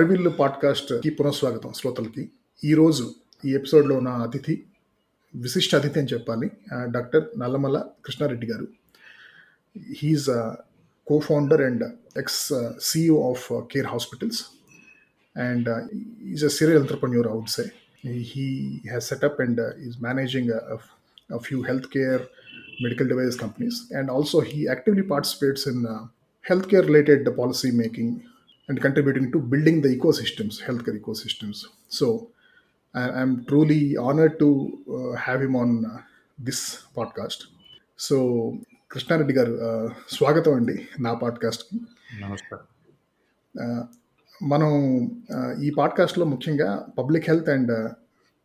హరివిల్లు పాడ్కాస్ట్కి పునఃస్వాగతం శ్రోతలకి ఈరోజు ఈ ఎపిసోడ్లో నా అతిథి విశిష్ట అతిథి అని చెప్పాలి ఆ, డాక్టర్ నల్లమల కృష్ణారెడ్డి గారు he's co founder and ex CEO of care hospitals and uh, he's a serial entrepreneur, I would say. He, he has set up and uh, is managing a, a f- a few healthcare medical device companies, and also he actively participates in uh, healthcare related policy making and contributing to building the ecosystems, healthcare ecosystems. So I, I'm truly honored to uh, have him on uh, this podcast. So Krishna Reddy గారు uh, స్వాగతం అండి నా పాడ్కాస్ట్కి నమస్కారం మనం ఆ, ఈ పాడ్కాస్ట్లో ముఖ్యంగా public health and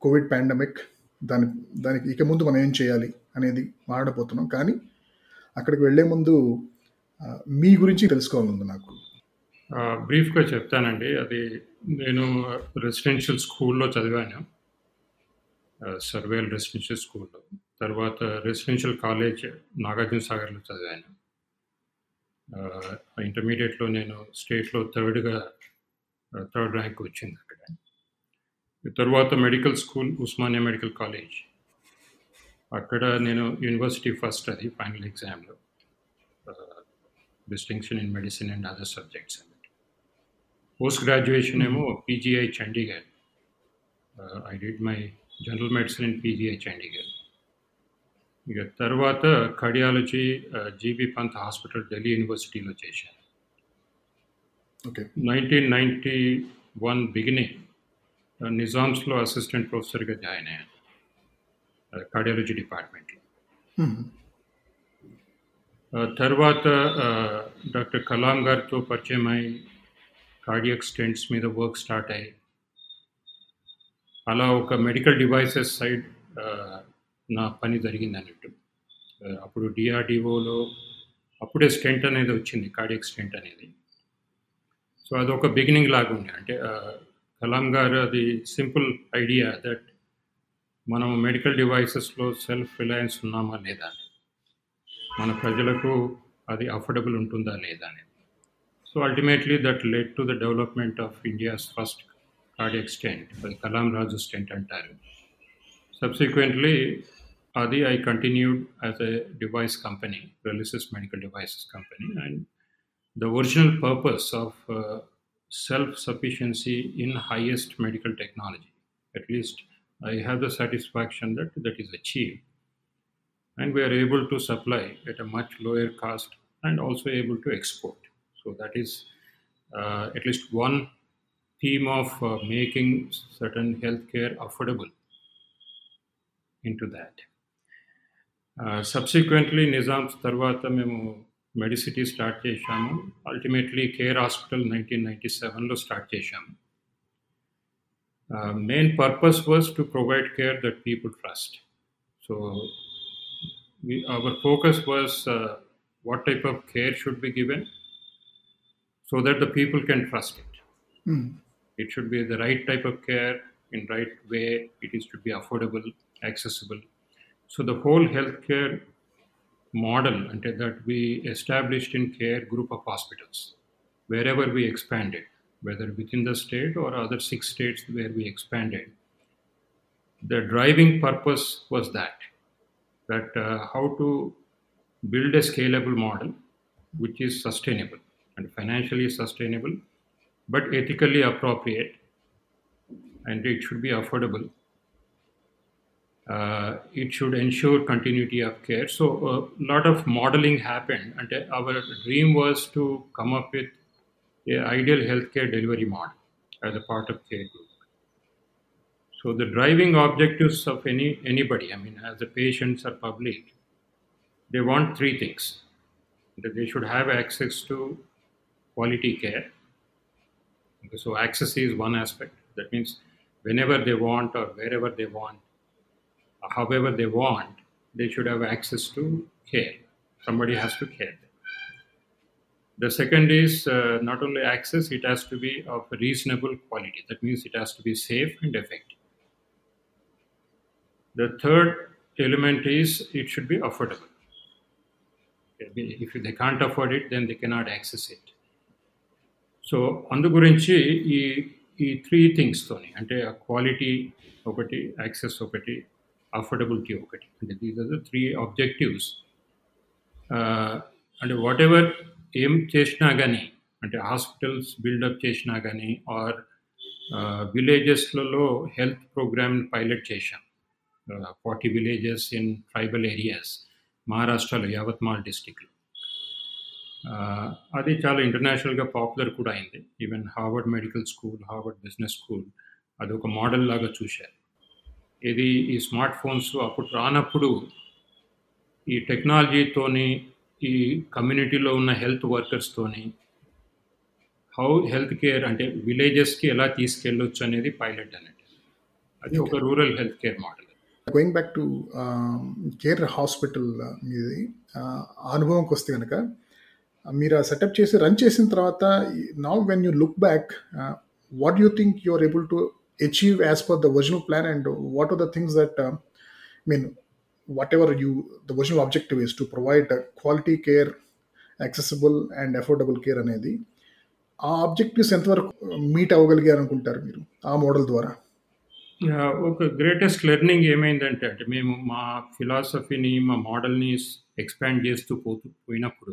covid pandemic దాని దానికి ఇక ముందు మనం ఏం చేయాలి అనేది మాట్లాడబోతున్నాం కానీ అక్కడికి వెళ్ళే ముందు మీ గురించి తెలుసుకోవాలంది నాకు ఆ, బ్రీఫ్గా చెప్తానండి. అది నేను రెసిడెన్షియల్ స్కూల్లో చదివాను. సర్వేల్ రెసిడెన్షియల్ స్కూల్లో తర్వాత రెసిడెన్షియల్ కాలేజ్ నాగార్జున సాగర్లో చదివాను. ఇంటర్మీడియట్లో నేను స్టేట్లో థర్డ్గా థర్డ్ ర్యాంక్ వచ్చింది అక్కడ. తర్వాత medical school Osmania medical college అక్కడ నేను యూనివర్సిటీ ఫస్ట్ అది ఫైనల్ ఎగ్జామ్లో distinction in medicine and other subjects అన్నట్టు పోస్ట్ గ్రాడ్యుయేషన్ ఏమో PGI Chandigarh I did my general medicine in PGI Chandigarh ఇక తర్వాత cardiology GB Pant hospital Delhi యూనివర్సిటీలో చేశాను okay nineteen ninety one beginning నిజామ్స్లో assistant ప్రొఫెసర్గా join అయ్యాను cardiology డిపార్ట్మెంట్లో ఆ, తర్వాత ఆ, డాక్టర్ కలాం గారితో పరిచయం అయి కార్డియక్ స్టెంట్స్ మీద వర్క్ స్టార్ట్ అయ్యి అలా ఒక మెడికల్ డివైసెస్ సైడ్ నా పని జరిగింది అన్నట్టు. అప్పుడు డిఆర్డిఓలో అప్పుడే స్టెంట్ అనేది వచ్చింది కార్డియక్ స్టెంట్ అనేది. సో అదొక బిగినింగ్ లాగా ఉండే. అంటే కలాం గారు అది సింపుల్ ఐడియా దట్ మనం మెడికల్ డివైసెస్లో సెల్ఫ్ రిలయన్స్ ఉన్నామా లేదా అని. మన ప్రజలకు అది అఫోర్డబుల్ ఉంటుందా లేదా అనేది So ultimately, that led to the development of India's first cardiac stent the Kalam Raju Stent and Tarun. Subsequently, Adi, I continued as a device company, Relisys Medical Devices Company, and the original purpose of uh, self-sufficiency in highest medical technology. At least I have the satisfaction that that is achieved, and we are able to supply at a much lower cost and also able to export. So that is uh, at least one theme of uh, making certain healthcare affordable into that. Subsequently Nizams తర్వాత మేము Medicity start చేశాము ultimately care hospital nineteen ninety సెవెన్లో start చేశాము main purpose was to provide care that people trust so our focus was what type of care should be given so that the people can trust it. Mm. It should be the right type of care in right way. It is to be affordable, accessible. So the whole healthcare model until that we established in care group of hospitals, wherever we expanded, whether within the state or other six states where we expanded, the driving purpose was that that uh, how to build a scalable model which is sustainable and financially sustainable but ethically appropriate and it should be affordable. Uh, it should ensure continuity of care. So a lot of modeling happened, and our dream was to come up with a ideal healthcare delivery model as a part of care group. So the driving objectives of any anybody, I mean, as the patients are public, they want three things: that they should have access to quality care. Okay, so access is one aspect. That means whenever they want or wherever they want, however they want, they should have access to care. Somebody has to care. The second is uh, not only access, it has to be of reasonable quality. That means it has to be safe and effective. The third element is it should be affordable. If they can't afford it, then they cannot access it. So అందు గురించి ఈ ఈ three థింగ్స్తోని అంటే ఆ quality ఒకటి access ఒకటి affordability ఒకటి అంటే these are the three objectives అంటే వాట్ ఎవర్ ఏం చేసినా కానీ అంటే హాస్పిటల్స్ బిల్డప్ చేసినా కానీ ఆర్ విలేజెస్లలో హెల్త్ ప్రోగ్రామ్ పైలట్ చేశాం. Forty villages in tribal areas మహారాష్ట్రలో యావత్మాల్ డిస్టిక్లో అది చాలా ఇంటర్నేషనల్గా పాపులర్ కూడా అయింది. Even Harvard medical school Harvard business school అది ఒక మోడల్ లాగా చూశారు. ఇది ఈ స్మార్ట్ ఫోన్స్ అప్పుడు రానప్పుడు ఈ టెక్నాలజీతోని ఈ కమ్యూనిటీలో ఉన్న హెల్త్ వర్కర్స్తోని హౌ హెల్త్ కేర్ అంటే విలేజెస్కి ఎలా తీసుకెళ్ళొచ్చు అనేది పైలట్ అనేది. అది ఒక rural health care model going back to Care hospital మీది అనుభవంకి వస్తే కనుక మీరు ఆ సెటప్ చేసి రన్ చేసిన తర్వాత now when you look back what you think you are able to achieve as per the original plan and what are the things that mean whatever you the original objective is to provide quality care accessible and affordable care అనేది ఆ objectives ఎంతవరకు meet అవ్వగలిగారు అనుకుంటారు మీరు ఆ model ద్వారా? ఒక greatest learning ఏమైందంటే అంటే మేము మా ఫిలాసఫీని మా మోడల్ని ఎక్స్పాండ్ చేస్తూ పోతూ పోయినప్పుడు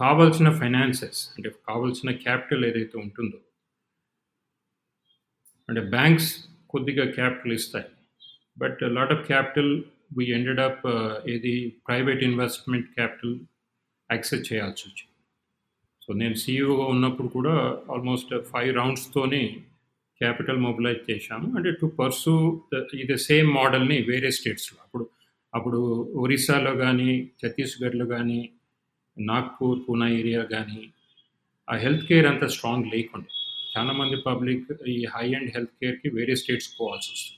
కావాల్సిన ఫైనాన్సెస్ అంటే కావాల్సిన క్యాపిటల్ ఏదైతే ఉంటుందో అంటే బ్యాంక్స్ కొద్దిగా క్యాపిటల్ ఇస్తాయి. But lot of capital we ended up ఏది ప్రైవేట్ ఇన్వెస్ట్మెంట్ క్యాపిటల్ యాక్సెస్ చేయాల్సి వచ్చింది. సో నేను సీఈఓగా ఉన్నప్పుడు కూడా ఆల్మోస్ట్ ఫైవ్ రౌండ్స్తోనే క్యాపిటల్ మొబిలైజ్ చేశాము. అంటే టు పర్సూ ఇది సేమ్ మోడల్ని వేరే స్టేట్స్లో అప్పుడు అప్పుడు ఒరిస్సాలో కానీ ఛత్తీస్గఢ్లో కానీ నాగ్పూర్ పూనా ఏరియా కానీ ఆ హెల్త్ కేర్ అంత స్ట్రాంగ్ లేకుండా చాలామంది పబ్లిక్ ఈ హై అండ్ హెల్త్ కేర్కి వేరే స్టేట్స్ పోవాల్సి వస్తుంది.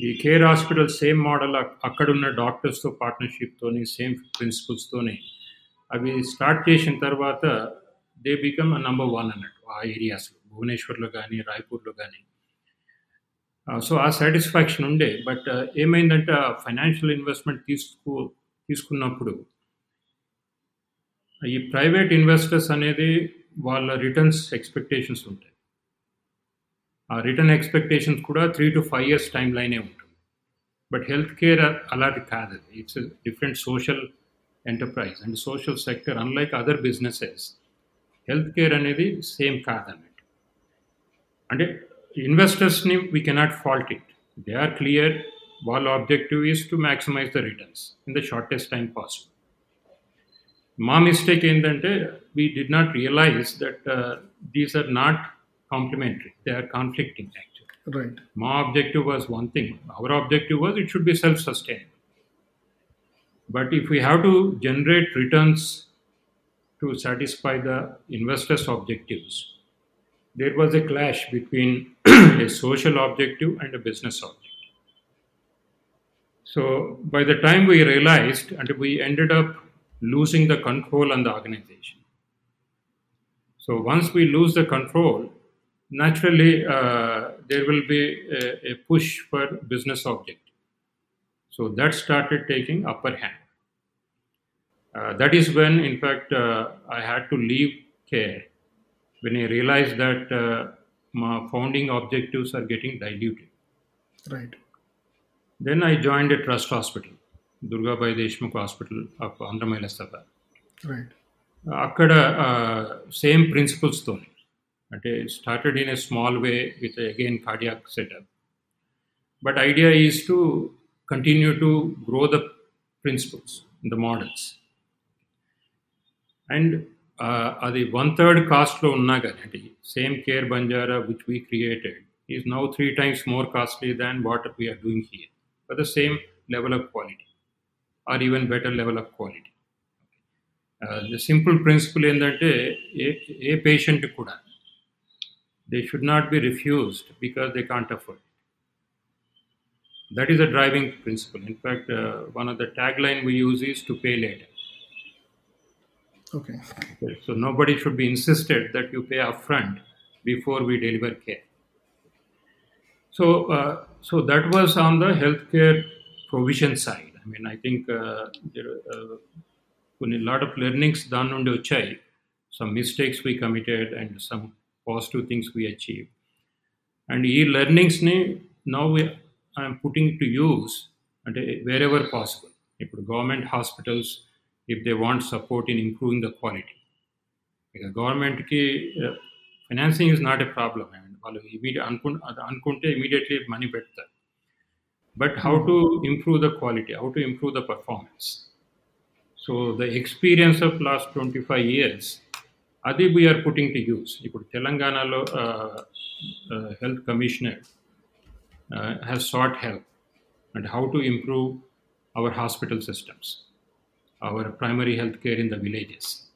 ఈ కేర్ హాస్పిటల్ సేమ్ మోడల్ అక్కడున్న డాక్టర్స్తో పార్ట్నర్షిప్తోని సేమ్ ప్రిన్సిపల్స్తోని అవి స్టార్ట్ చేసిన తర్వాత దే బికమ్ నంబర్ వన్ అన్నట్టు ఆ ఏరియాస్లో భువనేశ్వర్లో కానీ రాయ్పూర్లో కానీ సో ఆ సాటిస్ఫాక్షన్ ఉండే బట్ ఏమైందంటే ఫైనాన్షియల్ ఇన్వెస్ట్మెంట్ తీసుకు తీసుకున్నప్పుడు ఈ ప్రైవేట్ ఇన్వెస్టర్స్ అనేది వాళ్ళ రిటర్న్స్ ఎక్స్పెక్టేషన్స్ ఉంటాయి. ఆ రిటర్న్ ఎక్స్పెక్టేషన్స్ కూడా three to five years time లైనే ఉంటుంది. బట్ హెల్త్ కేర్ అలాంటి కాదు. It's different social enterprise and social sector unlike other businesses health care అనేది సేమ్ కాదన్నట్టు. అంటే ఇన్వెస్టర్స్ని we cannot fault it they are clear వాళ్ళ objective is to maximise the returns in the shortest time possible మా mistake ఏంటంటే we did not realise that these are not complementary they are conflicting actual right మా objective was one thing our objective was it should be self sustainable But if we have to generate returns to satisfy the investors' objectives, there was a clash between a social objective and a business objective. So by the time we realized, and we ended up losing the control on the organization. So once we lose the control, naturally uh, there will be a, a push for business object. So that started taking upper hand. Uh, that is when, in fact, uh, I had to leave care when I realized that uh, my founding objectives are getting diluted. Right. Then I joined a trust hospital, Durgabai Deshmukh Hospital of Andhra Sabha. Right అక్కడ same ప్రిన్సిపల్స్తో అంటే started in a small way with again cardiac setup but idea is to continue to grow the principles the models and అది one third కాస్ట్లో ఉన్నా కానీ అంటే same Care Banjara which we created is now three times more costly than what we are doing here for the same level of quality are even better level of quality the simple principal ఏంటంటే ఏ ఏ patient కూడా they should not be refused because they can't afford that is the driving principal in fact one of the tag line we use is to pay later. Okay. So nobody should be insisted that you pay upfront before we deliver care. So that was on the healthcare provision side. Mean I think కొన్ని lot of learnings దాని నుండి వచ్చాయి. Some mistakes we committed and some positive things we achieve and ఈ లెర్నింగ్స్ని now I'm putting to use అంటే wherever possible ఇప్పుడు government hospitals if they want support in improving the quality ఇక గవర్నమెంట్కి financing is not a problem and వాళ్ళు immediate అనుకు అనుకుంటే immediately money పెడతారు. But how to improve the quality how to improve the performance so the experience of last twenty five years అది we are putting to use ఇప్పుడు తెలంగాణలో health commissioner has short help and how to improve our hospital systems, our primary health care in the villages.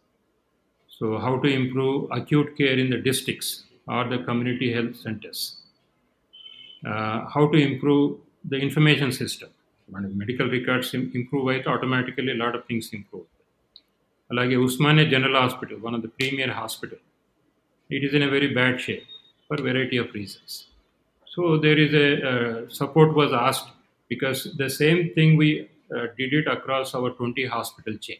So, how to improve acute care in the districts or the community health centers. Uh, how to improve the information system. Medical records improve, it automatically a lot of things improve. Like Osmania General Hospital, one of the premier hospital, it is in a very bad shape for a variety of reasons. So there is a uh, support was asked because the same thing we uh, did it across our 20 hospital chain.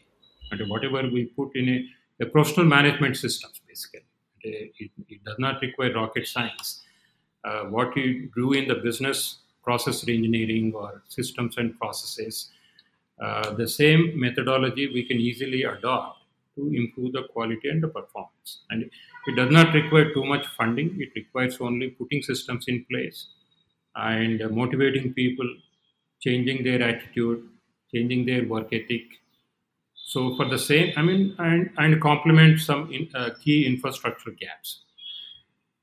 And whatever we put in a, a professional management systems, basically. It, does not require rocket science. Uh, what you do in the business process engineering or systems and processes, uh, the same methodology we can easily adopt to improve the quality and the performance. And it does not require too much funding. It requires only putting systems in place and motivating people, changing their attitude, changing their work ethic. So for the same, I mean, and, and complement some in, uh, key infrastructure gaps.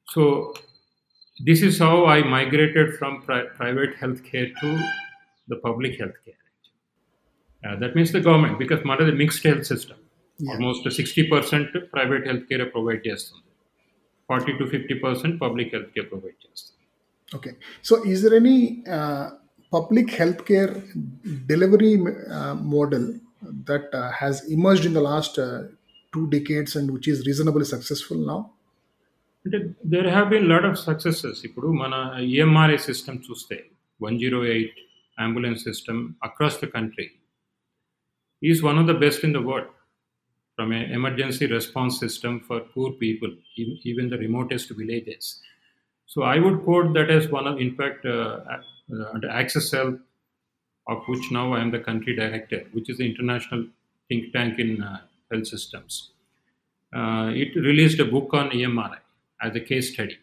So this is how I migrated from pri- private healthcare to the public healthcare. Uh, that means the government, because Mata is a mixed health system. Yeah. Almost 60% private healthcare provide 40 to 50% public healthcare provide Okay. So, is there any uh, public healthcare delivery uh, model that uh, has emerged in the last uh, two decades and which is reasonably successful now? అంటే there have been lot of successes ఇప్పుడు మన EMRI system చూస్తే one zero eight ambulance system across the country is one of the best in the world from a emergency response system for poor people even the remotest villages so I would quote that is one of in fact access health of which now I am the country director, which is the international think tank in uh, health systems. Uh, it released a book on EMRI as a case study,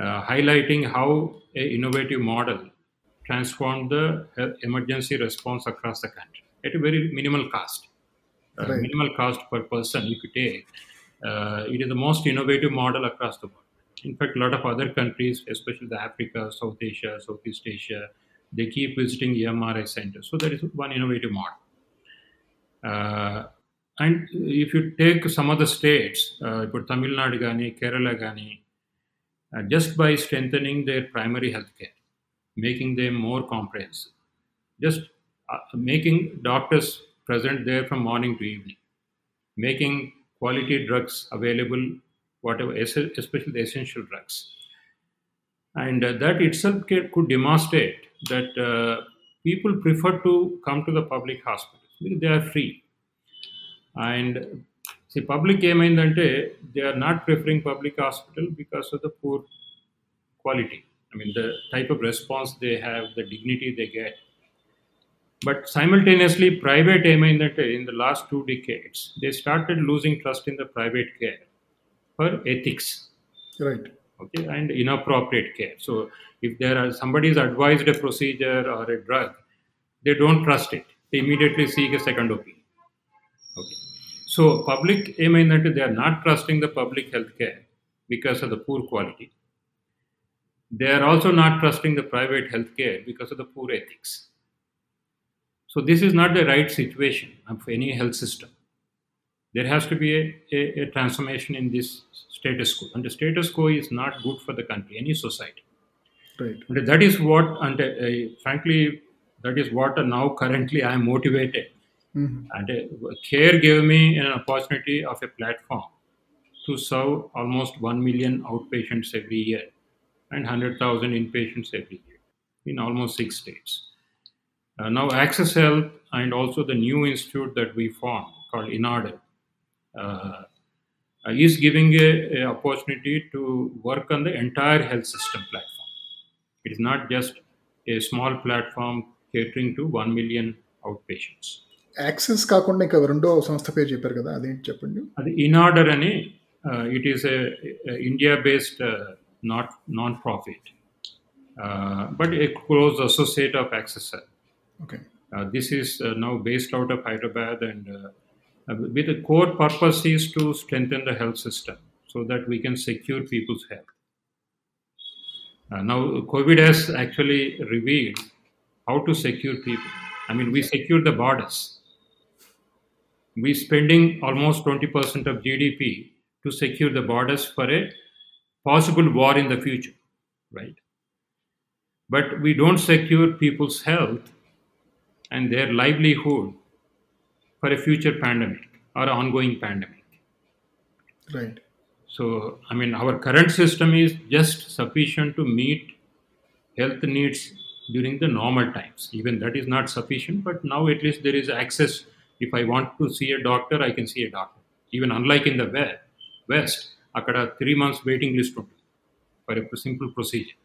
uh, highlighting how a innovative model transformed the emergency response across the country at a very minimal cost. Uh, Minimal cost per person, if you take, uh, it is the most innovative model across the world. In fact, a lot of other countries, especially the Africa, South Asia, Southeast Asia, they keep visiting EMRI centers. So that is one innovative model. Uh, and if you take some other states, uh, Tamil Nadu, Gani, Kerala, Gani, just by strengthening their primary health care, making them more comprehensive, just uh, making doctors present there from morning to evening, making quality drugs available, whatever, es- especially the essential drugs. And uh, that itself could demonstrate that uh, people prefer to come to the public hospitals because they are free. And see, public ఏమైందంటే they are not preferring public hospital because of the poor quality. I mean, the type of response they have, the dignity they get. But simultaneously, private ఏమైందంటే in the last two decades, they started losing trust in the private care for ethics Right. okay and inappropriate care so if there are somebody is advised a procedure or a drug they don't trust it they immediately seek a second opinion okay so public ఏమైందంటే they are not trusting the public health care because of the poor quality they are also not trusting the private health care because of the poor ethics so this is not the right situation of any health system there has to be a, a, a transformation in this status quo. And the status quo is not good for the country, any society. Right. And that is what, and uh, frankly, that is what now currently I am motivated. Mhm. And uh, CARE gave me an opportunity of a platform to serve almost 1 million outpatients every year and 100,000 inpatients every year in almost six states. Uh, now, Access Health and also the new institute that we formed called INADA, uh, uh, is giving a opportunity to work on the entire health system platform. It is not just a small platform catering to 1 million outpatients. Access కాకుండా ఇంకా రెండో సంస్థ పేరు చెప్పారు కదా అదేంటి చెప్పండి అది ఇనార్డర్ అని it is a India based not non profit but a close associate of access okay this is uh, now based out of Hyderabad, and uh, uh, with the core purpose is to strengthen the health system so that we can secure people's health. Uh, now, COVID has actually revealed how to secure people. I mean, we secure the borders. we're spending almost 20% of GDP to secure the borders for a possible war in the future, right? But we don't secure people's health and their livelihood for a future pandemic or ongoing pandemic. Right. So, I mean, our current system is just sufficient to meet health needs during the normal times. Even that is not sufficient, but now at least there is access if I want to see a doctor, I can see a doctor. Even unlike in the West, i got a three months waiting list for a simple procedure,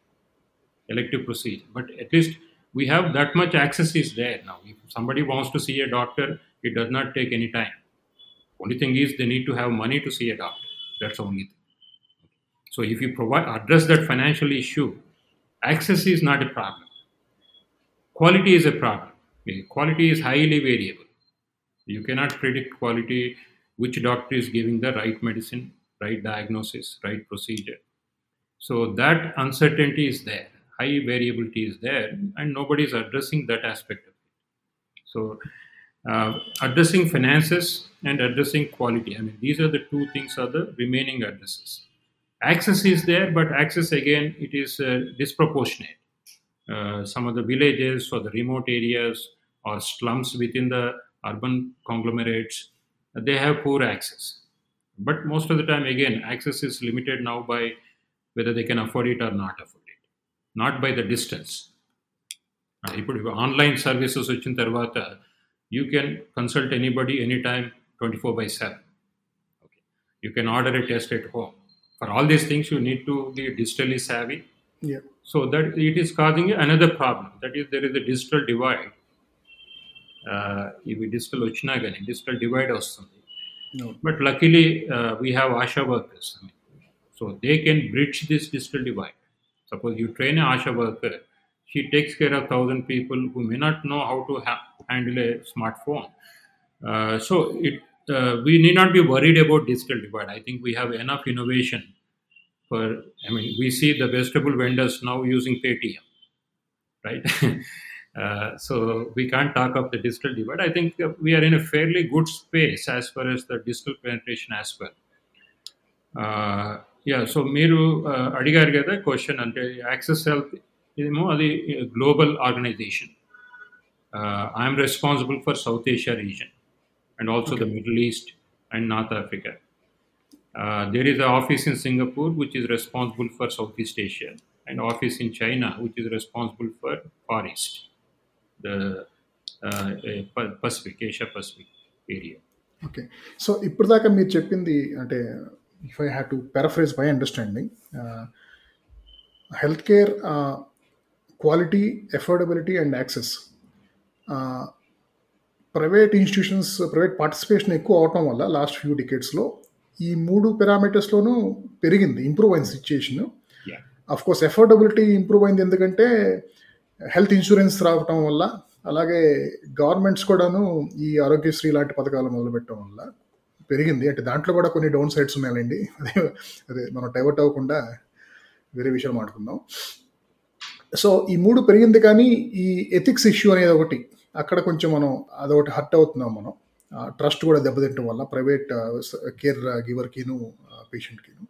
elective procedure. But at least we have that much access is there now. If somebody wants to see a doctor, it does not take any time. Only thing is they need to have money to see a doctor. That's the only thing. So if you provide address that financial issue, access is not a problem. Quality is a problem. Quality is highly variable. You cannot predict quality, which doctor is giving the right medicine, right diagnosis, right procedure. So that uncertainty is there, high variability is there, and nobody is addressing that aspect of it. So, uh, addressing finances and addressing quality. I mean, these are the two things are the remaining addresses. Access is there, but access again it is uh, disproportionate. Uh, some of the villages or the remote areas or slums within the urban conglomerates, they have poor access. But most of the time, again, access is limited now by whether they can afford it or not afford it, not by the distance. Uh, ఇప్పుడు online services వచ్చిన తర్వాత you can consult anybody any time twenty four by seven okay you can order a test at home for all these things you need to be digitally savvy Yeah. so that it is causing another problem that is there is a digital divide uh, ఇవి digital వచ్చినా కానీ digital divide వస్తుంది No. but luckily uh, we have asha workers I mean, so they can bridge this digital divide suppose you train a asha worker she takes care of thousand people who may not know how to ha- handle a smartphone uh, so it uh, we need not be worried about digital divide i think we have enough innovation for i mean we see the vegetable vendors now using paytm right uh, so we can't talk of the digital divide i think uh, we are in a fairly good space as far as the digital penetration as well yeah so మీరు uh, అడిగారు కదా question అంటే access health ఇదేమో అది global organisation I'm responsible for south Asia reason and also the middle east and north Africa there is an office in Singapore which is responsible for Southeast Asia, and office in China which is responsible for Far East, The uh, Pa- Pacific, Asia Pacific area. Okay so ఇప్పుడు దాకా మీరు చెప్పింది అంటే if I have to paraphrase my understanding health care quality affordability and access private institutions private participation ఎక్కువ అవటం వల్ల last few డికేట్స్లో ఈ మూడు పారామీటర్స్లోనూ పెరిగింది ఇంప్రూవ్ అయింది situation. Of course affordability improve అయింది ఎందుకంటే హెల్త్ ఇన్సూరెన్స్ రావటం వల్ల అలాగే గవర్నమెంట్స్ కూడాను ఈ ఆరోగ్యశ్రీ లాంటి పథకాలు మొదలుపెట్టడం వల్ల పెరిగింది. అంటే దాంట్లో కూడా కొన్ని డౌన్ సైడ్స్ ఉన్నాయండి. అదే అదే మనం డైవర్ట్ అవ్వకుండా వేరే విషయాలు మాట్లాడుకుందాం. సో ఈ మూడు పెరిగింది కానీ ఈ ఎథిక్స్ ఇష్యూ అనేది ఒకటి. అక్కడ కొంచెం మనం అదొకటి హర్ట్ అవుతున్నాం మనం. ట్రస్ట్ కూడా దెబ్బతింటం వల్ల ప్రైవేట్ కేర్ గివర్కిను పేషెంట్కిను.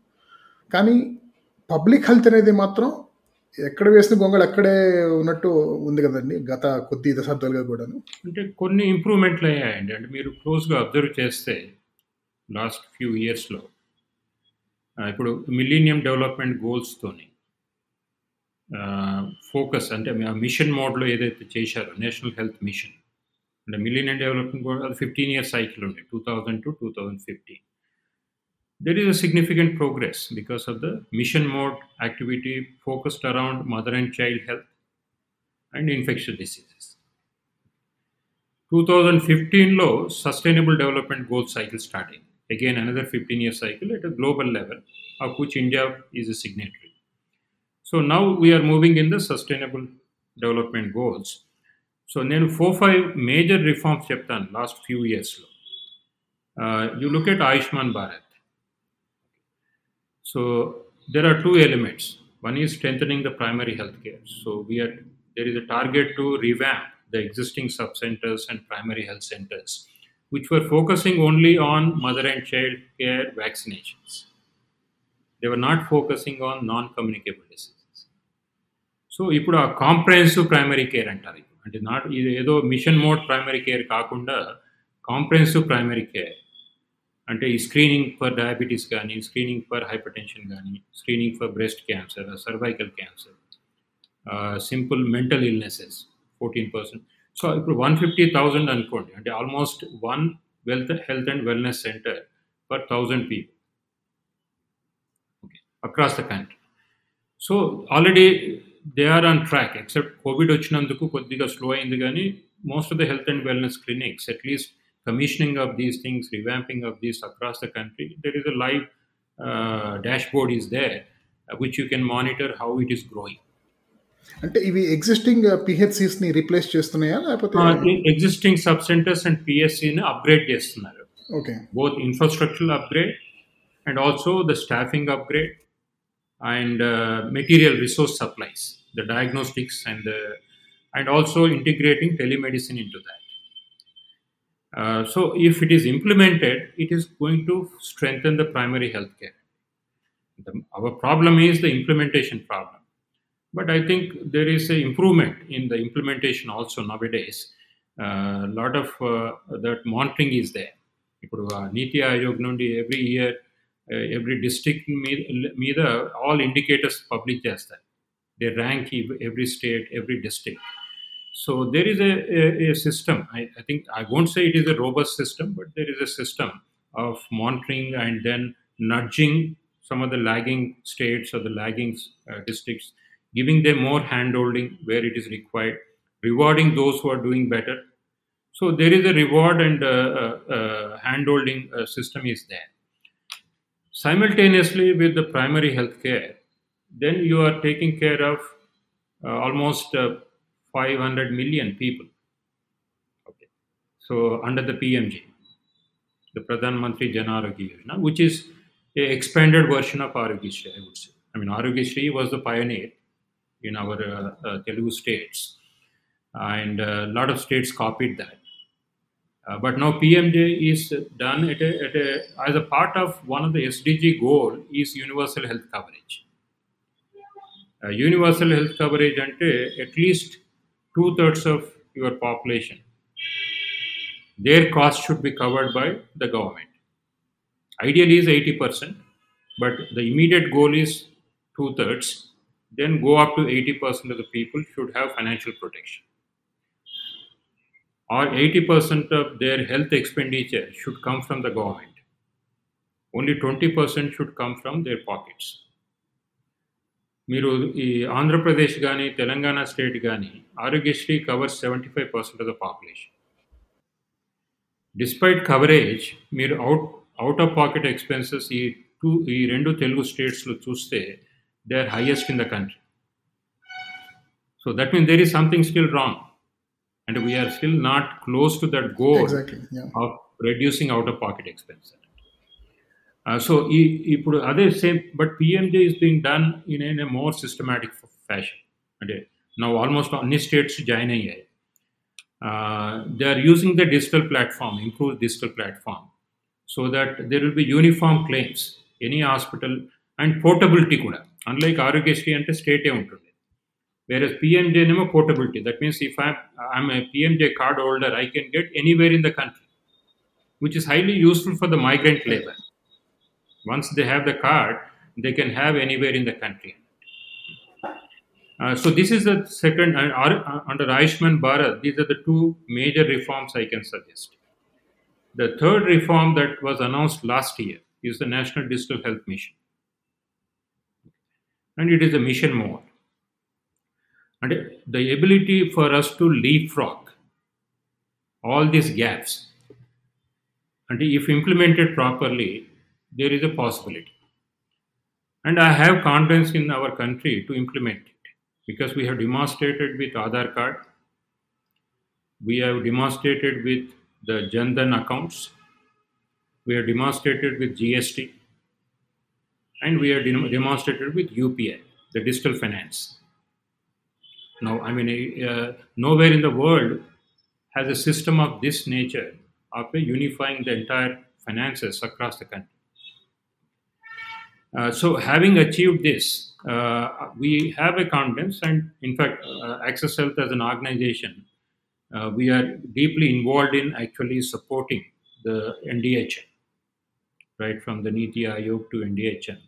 కానీ పబ్లిక్ హెల్త్ అనేది మాత్రం ఎక్కడ వేసిన గొంగళి అక్కడే ఉన్నట్టు ఉంది కదండి గత కొద్ది దశాబ్దాలుగా కూడాను. అంటే కొన్ని ఇంప్రూవ్మెంట్లు అయ్యాయండి. అంటే మీరు క్లోజ్గా అబ్జర్వ్ చేస్తే లాస్ట్ ఫ్యూ ఇయర్స్లో ఇప్పుడు మిలీనియం డెవలప్మెంట్ గోల్స్తోని ఫోకస్ అంటే ఆ మిషన్ మోడ్లో ఏదైతే చేశారో నేషనల్ హెల్త్ మిషన్ అంటే మిలీనియం డెవలప్మెంట్ గోల్ అది ఫిఫ్టీన్ ఇయర్స్ సైకిల్ ఉంది two thousand to two thousand fifteen. there is a significant progress because of the mission mode activity focused around mother and child health and infectious diseases. Two thousand fifteen law, sustainable development goals cycle starting again another 15 year cycle at a global level of which india is a signatory so now we are moving in the sustainable development goals so నేను four five major reforms చెప్తాను last few years. Uh, you look at Ayushman Bharat. So there are two elements. One is strengthening the primary health care. So we are there is a target to revamp the existing sub centers and primary health centers, which were focusing only on mother and child care vaccinations. They were not focusing on non-communicable diseases. So ఇప్పుడు ఆ comprehensive primary care అంటారు అంటే not ఇది ఏదో mission mode primary care కాకుండా comprehensive primary care అంటే ఈ screening for diabetes కానీ స్క్రీనింగ్ ఫర్ హైపర్ టెన్షన్ కానీ screening for breast cancer cervical cancer simple mental illnesses fourteen percent so ఇప్పుడు వన్ ఫిఫ్టీ థౌజండ్ అనుకోండి అంటే almost one wealth health and wellness centre for thousand people okay across the country so already they are on track except Covid వచ్చినందుకు కొద్దిగా slow అయింది కానీ most of the health and wellness clinics at least commissioning of these things, revamping of these across the country. There is a live uh, dashboard is there, uh, which you can monitor how it is growing. అంటే ఇవి existing PHCs ని replace చేస్తున్నాయా లేకపోతే existing sub centres and పిఎస్సిని upgrade చేస్తున్నారు okay both infrastructural upgrade and also the staffing upgrade and material resource supplies the diagnostics and and also integrating telemedicine in to that Uh, so, if it is implemented, it is going to strengthen the primary health care. The, our problem is the implementation problem. But I think there is an improvement in the implementation also nowadays. A uh, lot of uh, that monitoring is there. ఇప్పుడు నీతి ఆయోగ్ నుండి every year every district మీద మీద all indicators publish చేస్తారు they rank every state every district so there is a, a, a system. I, I, think I won't say it is a robust system, but there is a system of monitoring and then nudging some of the lagging states or the lagging uh, districts, giving them more handholding where it is required, rewarding those who are doing better. So there is a reward and uh, uh, handholding system is there. Simultaneously with the primary health care, then you are taking care of almost 500 million people. Okay. So under the PMJ, the Pradhan Mantri Jan Arogya Yojana, which is a expanded version of Arogyasri, I would say. I mean, Arogyasri was the pioneer in our uh, uh, Telugu states, and a lot of states copied that. Uh, but now PMJ is done at a, at a, as a part of one of the SDG goal is universal health coverage. universal health coverage and at least two thirds of your population, their cost should be covered by the government. Ideally is 80%, but the immediate goal is two thirds. Then go up to 80% of the people should have financial protection. Or 80% of their health expenditure should come from the government. Only 20% should come from their pockets. మీరు ఈ ఆంధ్రప్రదేశ్ కానీ Telangana state కానీ Aarogyasri covers seventy five percent of the population despite coverage మీరు out out of pocket expenses ఈ two ఈ రెండు తెలుగు స్టేట్స్లో చూస్తే they are highest in the country so that mean there is something still wrong and we're still not close to that goal of reducing out of pocket expenses so ఈ ఇప్పుడు అదే same but PMJAY is being done in an a more systematic fashion అంటే నా almost అన్ని states join అయ్యాయి they are using the digital platform improve digital platform so that there will be uniform claims any hospital and portability కూడా unlike Aarogyasri అంటే స్టేటే ఉంటుంది వేరే పిఎంజేనేమో portability that means if I'm a PMJ card holder I can get anywhere in the country which is highly useful for the migrant labour once they have the card they can have anywhere in the country uh, so this is the second uh, under Ayushman Bharat these are the two major reforms I can suggest the third reform that was announced last year is the National Digital Health Mission. And it is a mission mode. And the ability for us to leapfrog all these gaps, and if implemented properly, there is a possibility. And I have confidence in our country to implement because we have demonstrated with Aadhaar card, we have demonstrated with the Jan Dhan accounts, we have demonstrated with GST, and we have dem- demonstrated with UPI, the digital finance. Now, I mean, uh, nowhere in the world has a system of this nature of unifying the entire finances across the country. Uh, so, having achieved this, uh, we have a confidence, and in fact, uh, Access Health as an organization, uh, we are deeply involved in actually supporting the NDHM, right from the Niti Aayog to NDHM.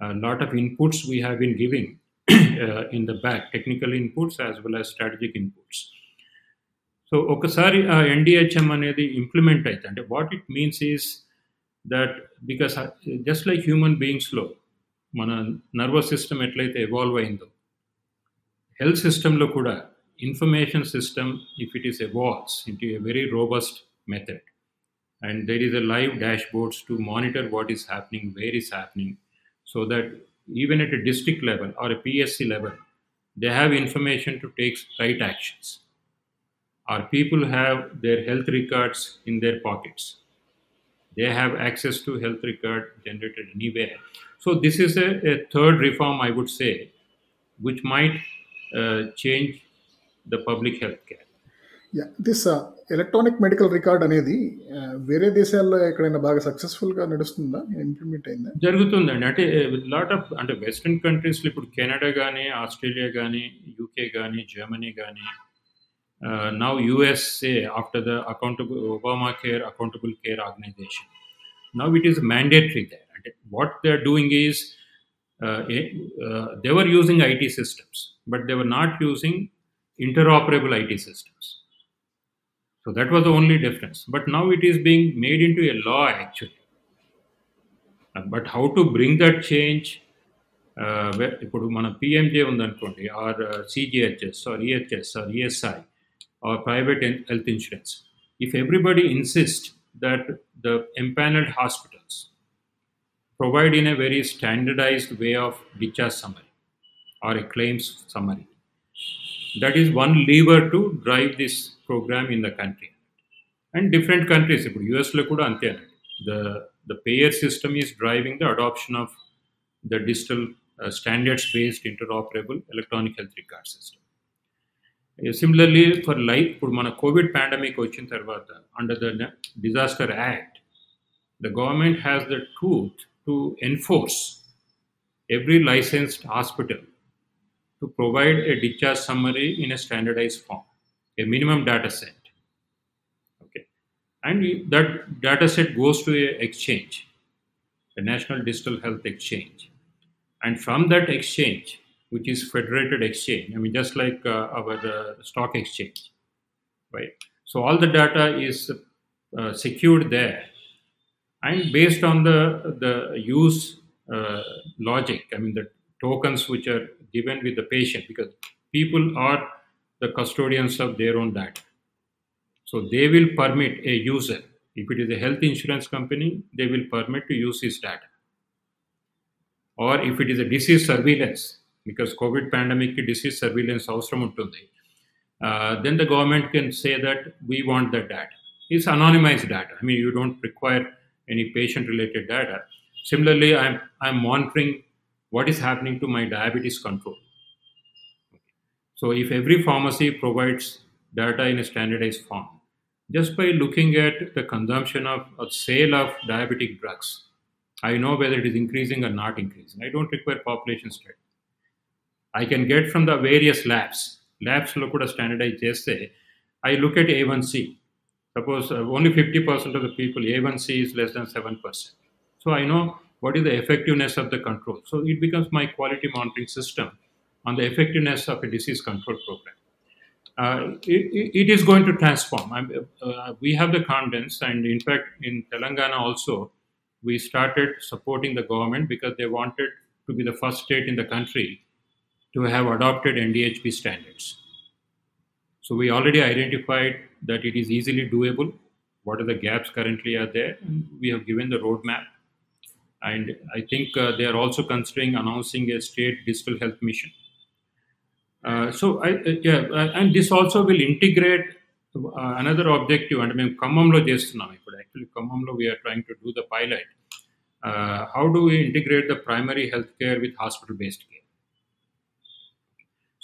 A lot of inputs we have been giving uh, in the back, technical inputs as well as strategic inputs. So ఒకసారి ఆ NDHM అనేది implement అయితే అంటే what it means is that because just like human బీయింగ్స్లో మన nervous system ఎట్లయితే evolve అయిందో health సిస్టంలో కూడా information system, if it is evolves into a very robust method, and there is a live dashboards to monitor what is happening, where is happening, so that even at a district level or a PSC level, they have information to take right actions. Our people have their health records in their pockets. They have access to health record generated anywhere. So this is a, a third reform, I would say, which might uh, change the public health care. Yeah this electronic medical record అనేది uh, వేరే దేశాల్లో ఎక్కడైనా బాగా సక్సెస్ఫుల్గా నడుస్తుందా implement అయిందా జరుగుతుందండి అంటే లాట్ ఆఫ్ అంటే వెస్ట్రన్ కంట్రీస్లో ఇప్పుడు కెనడా కానీ ఆస్ట్రేలియా కానీ యూకే కానీ జర్మనీ కానీ now USA after the accountable Obama care accountable care organisation now it is mandatory they అంటే what they are doing is they were using IT systems but they were not using interoperable IT systems. So that was the only difference. But now it is being made into a law actually. Uh, But how to bring that change? uh, where- ఇప్పుడు మన PMJ ఉందనుకోండి or CGHS or EHS or ESI or private health insurance. If everybody insists that the empaneled hospitals provide in a very standardized way of discharge summary or a claims summary, that is one lever to drive this program in the country. And different countries, US the the payer system is driving the adoption of the digital uh, standards based interoperable electronic health record system. Similarly for life ఇప్పుడు మన Covid pandemic వచ్చిన తర్వాత under the disaster act the government has the truth to enforce every licensed hospital to provide a discharge summary in a standardized form, a minimum data set. Okay, and that data set goes to a exchange, the National Digital Health Exchange, and from that exchange, which is federated exchange, I mean just like uh, our uh, stock exchange, right? So all the data is uh, secured there, and based on the the use uh, logic, I mean the tokens which are given with the patient because people are the custodians of their own data. So they will permit a user, if it is a health insurance company, they will permit to use his data. Or if it is a disease surveillance, because COVID pandemic disease surveillance అవసరం ఉంటుంది uh, then the government can say that we want that data. It's anonymized data. I mean, you don't require any patient-related data. Similarly, I'm I'm monitoring what is happening to my diabetes control. So, if every pharmacy provides data in a standardized form, just by looking at the consumption of or sale of diabetic drugs, I know whether it is increasing or not increasing. I don't require population study. I can get from the various labs. Labs లో కూడా standardise చేస్తే I look at A1C. Suppose uh, only 50% of the people A1C is less than 7%. So I know what is the effectiveness of the control. So it becomes my quality monitoring system on the effectiveness of a disease control program. Uh, it, it- it is going to transform. I'm, uh, we have the confidence, and in fact, in Telangana also, we started supporting the government because they wanted to be the first state in the country to have adopted NDHP standards. So we already identified that it is easily doable. What are the gaps currently are there? Mm-hmm. We have given the roadmap. And I think uh, they are also considering announcing a state digital health mission. Uh, so, I, uh, yeah, uh, and this also will integrate uh, another objective. And I mean, Kamamlo Jesunam, but actually, Kamamlo, we are trying to do the pilot. Uh, how do we integrate the primary healthcare with hospital based care?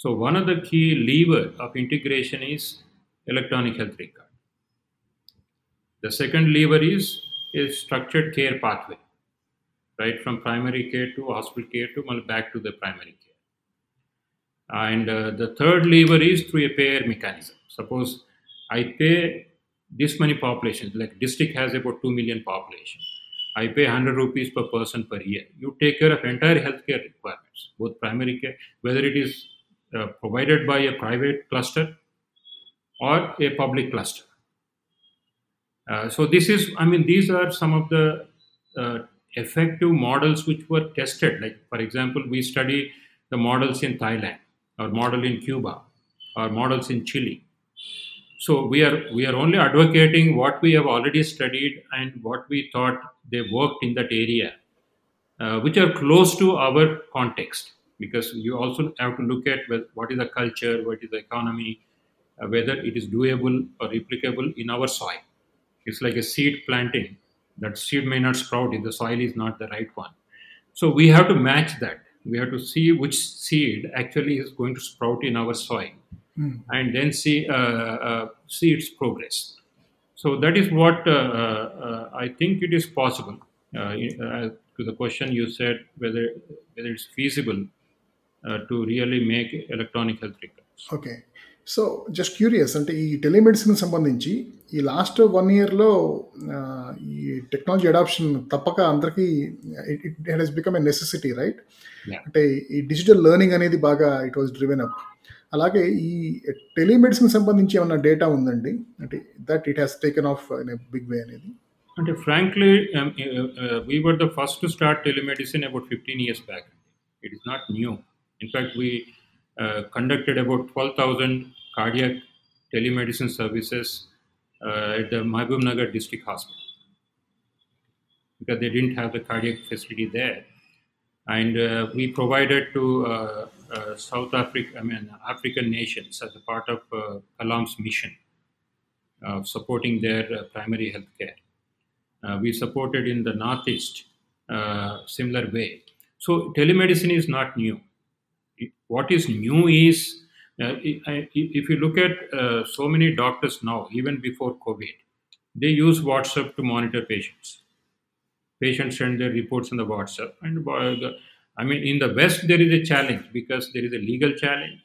So one of the key lever of integration is electronic health record. The second lever is a structured care pathway, right from primary care to hospital care to back to the primary care. And uh, the third lever is through a payer mechanism. Suppose I pay this many populations, like district has about 2 million population. I pay 100 rupees per person per year. You take care of entire healthcare requirements, both primary care, whether it is uh, provided by a private cluster or a public cluster. Uh, so this is, I mean, these are some of the uh, effective models which were tested. Like, for example, we study the models in Thailand, or model in Cuba, or models in Chile. So we are we are only advocating what we have already studied and what we thought they worked in that area, uh, which are close to our context. Because you also have to look at what is the culture, what is the economy, uh, whether it is doable or replicable in our soil. It's like a seed planting. That seed may not sprout if the soil is not the right one. So we have to match that. We have to see which seed actually is going to sprout in our soil, Mm. and then see uh, uh, see its progress. So that is what uh, uh, I think it is possible. Uh, uh, to the question you said whether whether it's feasible to really make electronic health records. Okay so just curious అంటే ఈ telemedicine సంబంధించి ఈ last one ఇయర్లో ఈ technology adoption తప్పక అందరికీ it has become a necessity right. అంటే ఈ డిజిటల్ లెర్నింగ్ అనేది బాగా ఇట్ వాజ్ డ్రివెన్ అప్ అలాగే ఈ టెలిమెడిసిన్ సంబంధించి ఏమన్నా డేటా ఉందండి అంటే that it has taken off in big way అనేది uh, uh, we were the first to start telemedicine about 15 years back. It is not new. In fact, we uh, conducted about 12,000 cardiac telemedicine services uh, at the Mahbub Nagar District Hospital because they didn't have the cardiac facility there. And uh, we provided to uh, uh, South Africa, I mean, African nations as a part of uh, Kalam's mission of supporting their uh, primary health care. We supported in the Northeast similar way. So telemedicine is not new. What is new is uh, if you look at uh, so many doctors now, even before COVID, they use WhatsApp to monitor patients. Patients send their reports on the WhatsApp, and uh, the, I mean, in the West there is a challenge because there is a legal challenge,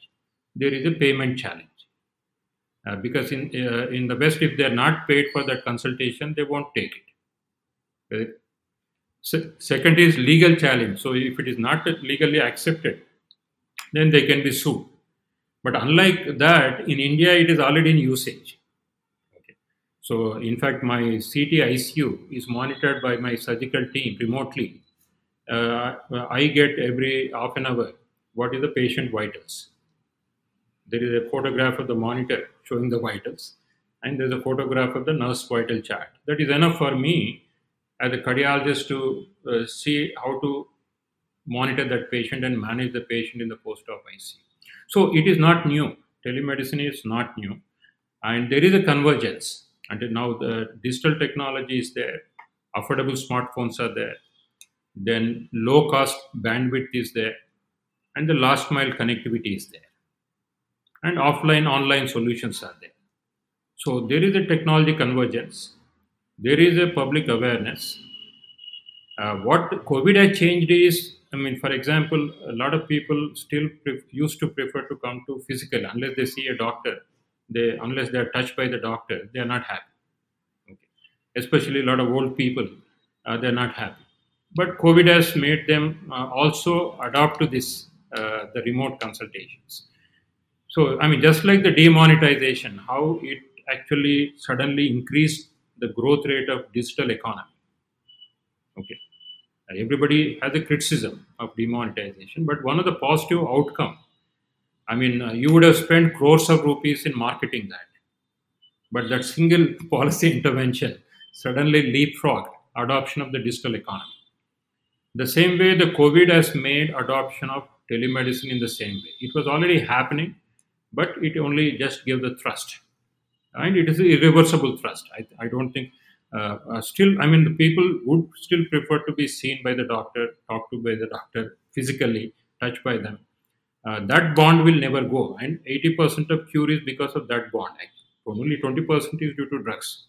there is a payment challenge. Uh, because in uh, in the West, if they are not paid for that consultation, they won't take it. Right? Se- second is legal challenge. So if it is not legally accepted, then they can be sued. But unlike that, in India, it is already in usage. Okay. So in fact, my CT ICU is monitored by my surgical team remotely. Uh, I get every half an hour what is the patient vitals there is a photograph of the monitor showing the vitals, and there's a photograph of the nurse vital chart. That is enough for me as a cardiologist to uh, see how to monitor that patient and manage the patient in the post-op ICU. So it is not new. Telemedicine is not new, and there is a convergence. Until now, the digital technology is there, affordable smartphones are there, then low-cost bandwidth is there, and the last mile connectivity is there. And offline online solutions are there. So there is a technology convergence. There is a public awareness. Uh, what covid has changed is i mean for example a lot of people still used to prefer to come to physical unless they see a doctor. They unless they are touched by the doctor they are not happy. Okay. especially a lot of old people uh, they are not happy. But covid has made them uh, also adopt to this uh, the remote consultations. So, I mean, just like the demonetization, how it actually suddenly increased the growth rate of digital economy. Okay, everybody has a criticism of demonetization, but one of the positive outcome. I mean, uh, you would have spent crores of rupees in marketing that, but that single policy intervention suddenly leapfrogged adoption of the digital economy. The same way the COVID has made adoption of telemedicine in the same way. It was already happening, but it only just gave the thrust. And it is irreversible thrust. I, I don't think, uh, uh, still, I mean, the people would still prefer to be seen by the doctor, talked to by the doctor physically, touched by them. Uh, that bond will never go. And 80% of cure is because of that bond. Only 20% is due to drugs.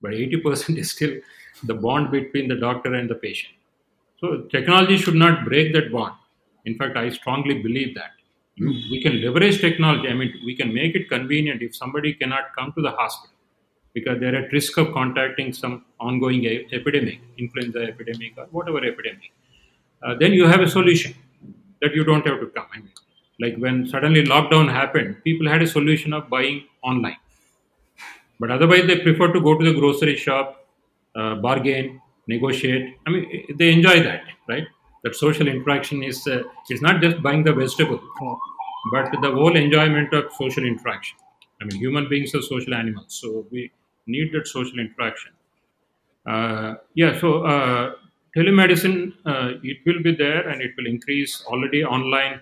But 80% is still the bond between the doctor and the patient. So technology should not break that bond. In fact, I strongly believe that. We can leverage technology. I mean, we can make it convenient if somebody cannot come to the hospital because they're at risk of contacting some ongoing epidemic, influenza epidemic or whatever epidemic. Uh, then you have a solution that you don't have to come. I mean, like when suddenly lockdown happened, people had a solution of buying online. But otherwise, they prefer to go to the grocery shop, uh, bargain, negotiate. I mean, they enjoy that, right? That social interaction is uh, is not just buying the vegetable, but the whole enjoyment of social interaction. I mean, human beings are social animals, so we need that social interaction. Uh, yeah, so uh, telemedicine, uh, it will be there and it will increase. Already online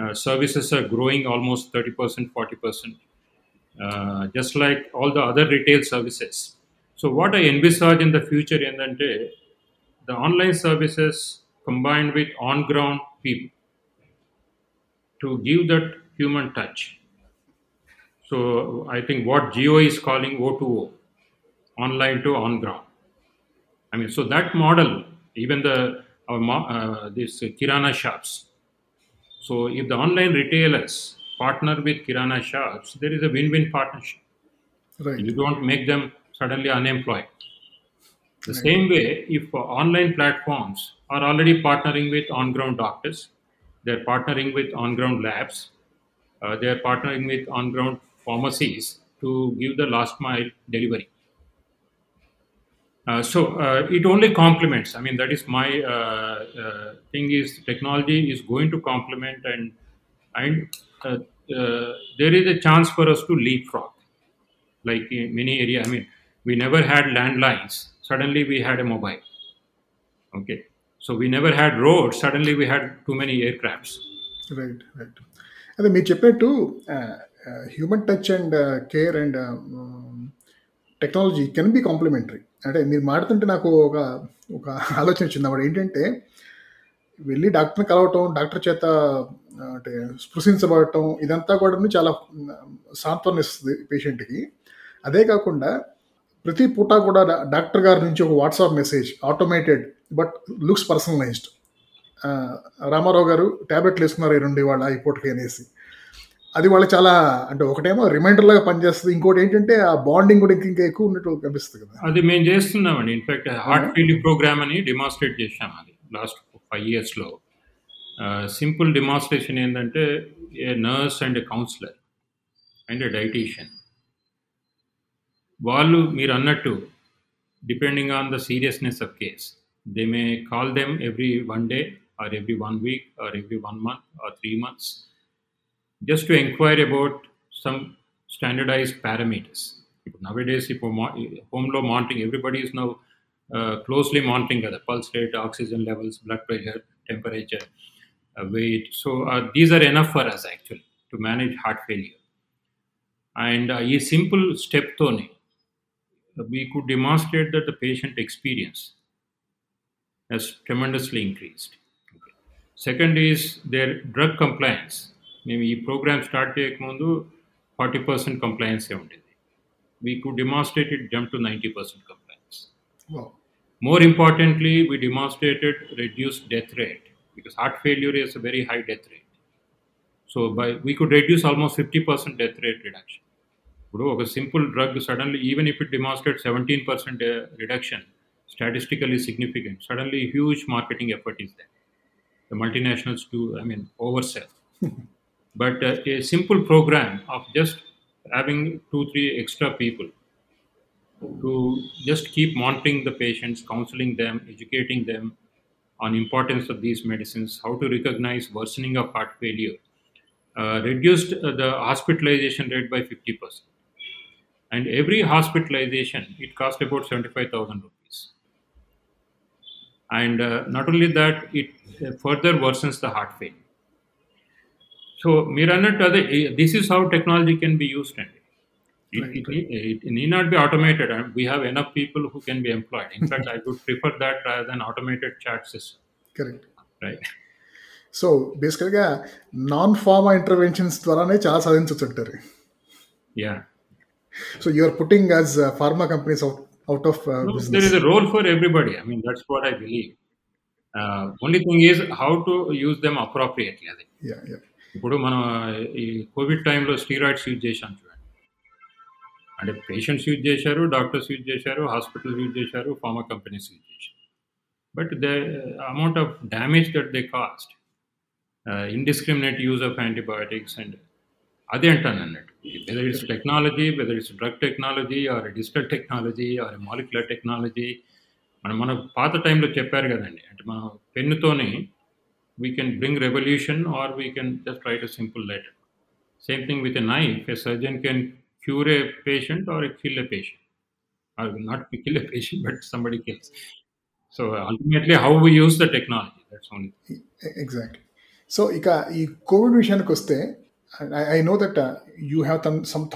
uh, services are growing almost 30%, 40%, uh, just like all the other retail services. So, what I envisage in the future in the day, the online services combined with on ground people to give that human touch so I think what Jio is calling O2O, online to on ground. I mean, so that model, even the our, uh, this uh, Kirana shops. So if the online retailers partner with Kirana shops, there is a win-win partnership. right. You don't make them suddenly unemployed. The Right. same way, if uh, online platforms are already partnering with on-ground doctors, they're partnering with on-ground labs, uh, they're partnering with on-ground pharmacies to give the last mile delivery. Uh, so uh, it only complements. I mean, that is my uh, uh thing. Is technology is going to complement, and and uh, uh, there is a chance for us to leapfrog. Like in many area. I mean, we never had landlines. Suddenly, we had a mobile. Okay, so we never had roads. Suddenly, we had too many aircrafts. Right, right. And mean, Japan too. Human touch and care and technology can be complementary అంటే మీరు మాడుతుంటే నాకు ఒక ఒక ఆలోచన వచ్చింది అన్నమాట. ఏంటంటే వెళ్ళి డాక్టర్ని కలవటం డాక్టర్ చేత అంటే స్పృశించబడటం ఇదంతా కూడా చాలా సాంత్వన ఇస్తుంది పేషెంట్కి. అదే కాకుండా ప్రతి పూట కూడా డాక్టర్ గారి నుంచి ఒక WhatsApp message automated but looks personalised. Ramarao గారు ట్యాబ్లెట్లు వేసుకున్నారు ఈ రెండు వాళ్ళ ఈ పూటకి అనేసి. అది వాళ్ళు చాలా అంటే ఒకటేమో రిమైండర్ లాగా పనిచేస్తుంది. ఇంకోటి ఏంటంటే ఆ బాండింగ్ కూడా ఇంకా ఎక్కువ ఉన్నట్టు కనిపిస్తుంది కదా. అది మేము చేస్తున్నామండి. In fact heart field programme అని డిమాన్స్ట్రేట్ చేశాం అది. లాస్ట్ ఫైవ్ ఇయర్స్లో సింపుల్ డిమాన్స్ట్రేషన్ ఏంటంటే a nurse and a counsellor and a dietitian వాళ్ళు మీరు అన్నట్టు depending on the seriousness of case they may call them every one day or every one week or every one month or three months just to inquire about some standardized parameters. Nowadays, if home law monitoring, everybody is now uh, closely monitoring the pulse rate, oxygen levels, blood pressure, temperature, uh, weight. So uh, these are enough for us actually to manage heart failure. And uh, a simple step tone, we could demonstrate that the patient experience has tremendously increased. Okay. Second is their drug compliance. మేము ఈ programme start చేయకముందు forty percent కంప్లయన్సే ఉండేది. We could demonstrate it jump to ninety percent compliance. More importantly we demonstrated reduce death rate because heart failure is a very high death rate so by we could reduce almost fifty percent death rate reduction ఇప్పుడు ఒక simple drug suddenly even if it demonstrate seventeen percent reduction statistically significant suddenly huge marketing effort is that the multinationals do, I mean, oversell. but uh, a simple program of just having two, three extra people to just keep monitoring the patients, counseling them, educating them on importance of these medicines, how to recognize worsening of heart failure, uh, reduced uh, the hospitalization rate by 50%. And every hospitalization, it cost about 75,000 rupees. And uh, not only that, it uh, further worsens the heart failure. So మీరు అన్నట్టు అదే this is how technology can be used అండి Right, it, it, it, it need not be automated and we have enough people who can be employed in fact i would prefer that rather than automated chat system correct right so బేసికల్గా non pharma interventions ద్వారానే చాలా సాధించవచ్చు అంటారు yeah so you're putting as pharma companies out out of no, there business is a role for everybody i mean that's what i believe uh, only thing is how to use them appropriately అది yeah yeah ఇప్పుడు మనం ఈ Covid టైంలో steroids use చేశాం చూడండి. అంటే patients use చేశారు doctors use చేశారు హాస్పిటల్స్ యూజ్ చేశారు ఫార్మా కంపెనీస్ యూజ్ చేశారు. But the amount of damage that they cost indiscriminate use of antibiotics and అదే అంటాను అన్నట్టు. Whether it's technology whether it's drug technology or digital technology or molecular technology మనం మన పాత టైంలో చెప్పారు కదండి. అంటే మనం పెన్నుతోని we can bring revolution or we can just write a simple letter. Same thing with a knife. A surgeon can cure a patient or kill a patient. Or not kill a patient, but somebody kills. So ultimately, how we use the technology. That's only. Exactly. So, ಈಗ ಈ Covid ವಿಷಯಕ್ಕೆ ವಸ್ತೆ I know that you have them some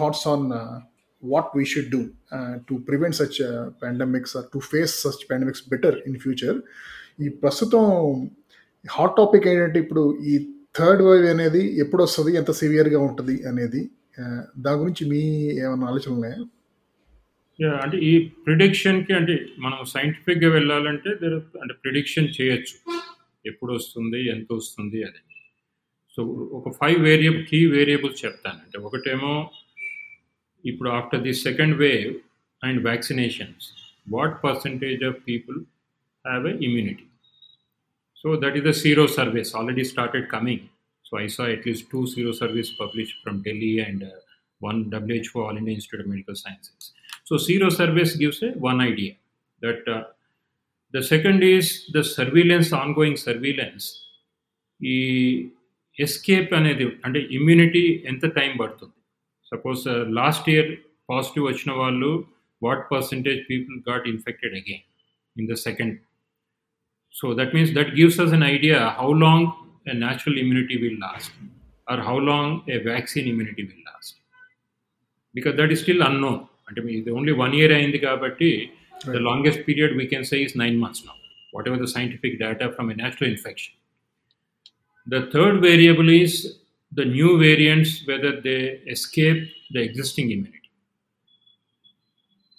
what we should do uh, to prevent such uh, pandemics or to face such pandemics better in future. ಈ ಪ್ರಸ್ತುತ hot topic ఏంటంటే ఇప్పుడు ఈ third wave అనేది ఎప్పుడు వస్తుంది ఎంత సివియర్గా ఉంటుంది అనేది దాని గురించి మీ ఏమైనా ఆలోచన ఉన్నాయా? అంటే ఈ ప్రిడిక్షన్కి అంటే మనం సైంటిఫిక్గా వెళ్ళాలంటే అంటే ప్రిడిక్షన్ చేయొచ్చు. ఎప్పుడు వస్తుంది ఎంత వస్తుంది అది సో ఒక ఫైవ్ వేరియబుల్ కీ వేరియబుల్స్ చెప్తాను. అంటే ఒకటేమో ఇప్పుడు after the second wave and vaccinations what percentage of people have a immunity So that is the zero service already started coming. So I saw at least two zero service published from Delhi and uh, one WHO All India Institute of Medical Sciences. So zero service gives a, one idea that uh, the second is the surveillance, ongoing surveillance. ఈ escape అనేది అంటే immunity ఎంత time పడుతుంది suppose last year positive వచ్చిన వాళ్ళు what percentage people got infected again in the second So that means that gives us an idea how long a natural immunity will last or how long a vaccine immunity will last. Because that is still unknown. I mean, the only one year in the kabatti, the longest period we can say is nine months now, whatever the scientific data from a natural infection. The third variable is the new variants, whether they escape the existing immunity.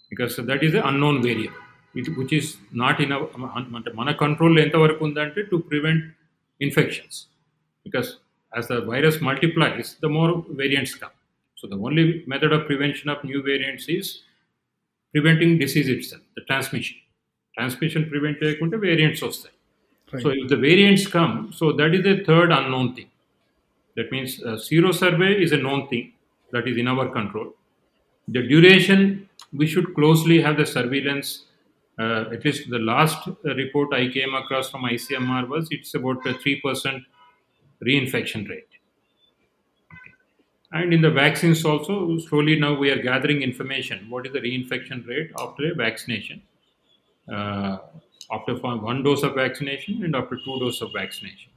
Because that is the unknown variable. It which is not in అంటే మన కంట్రోల్లో ఎంతవరకు ఉందంటే to prevent infections because as the virus multiplies the more variants come so the only method of prevention of new variants is preventing disease it's the transmission transmission prevent చేయకుంటే variants వస్తాయి. So if the variants come so that is a third unknown thing that means sero survey is a known thing that is in our control the duration we should closely have the surveillance Uh, at least the last uh, report I came across from ICMR was it's about a 3% reinfection rate. And in the vaccines also, slowly now we are gathering information. What is the reinfection rate after a vaccination? Uh, after one dose of vaccination and after two doses of vaccination.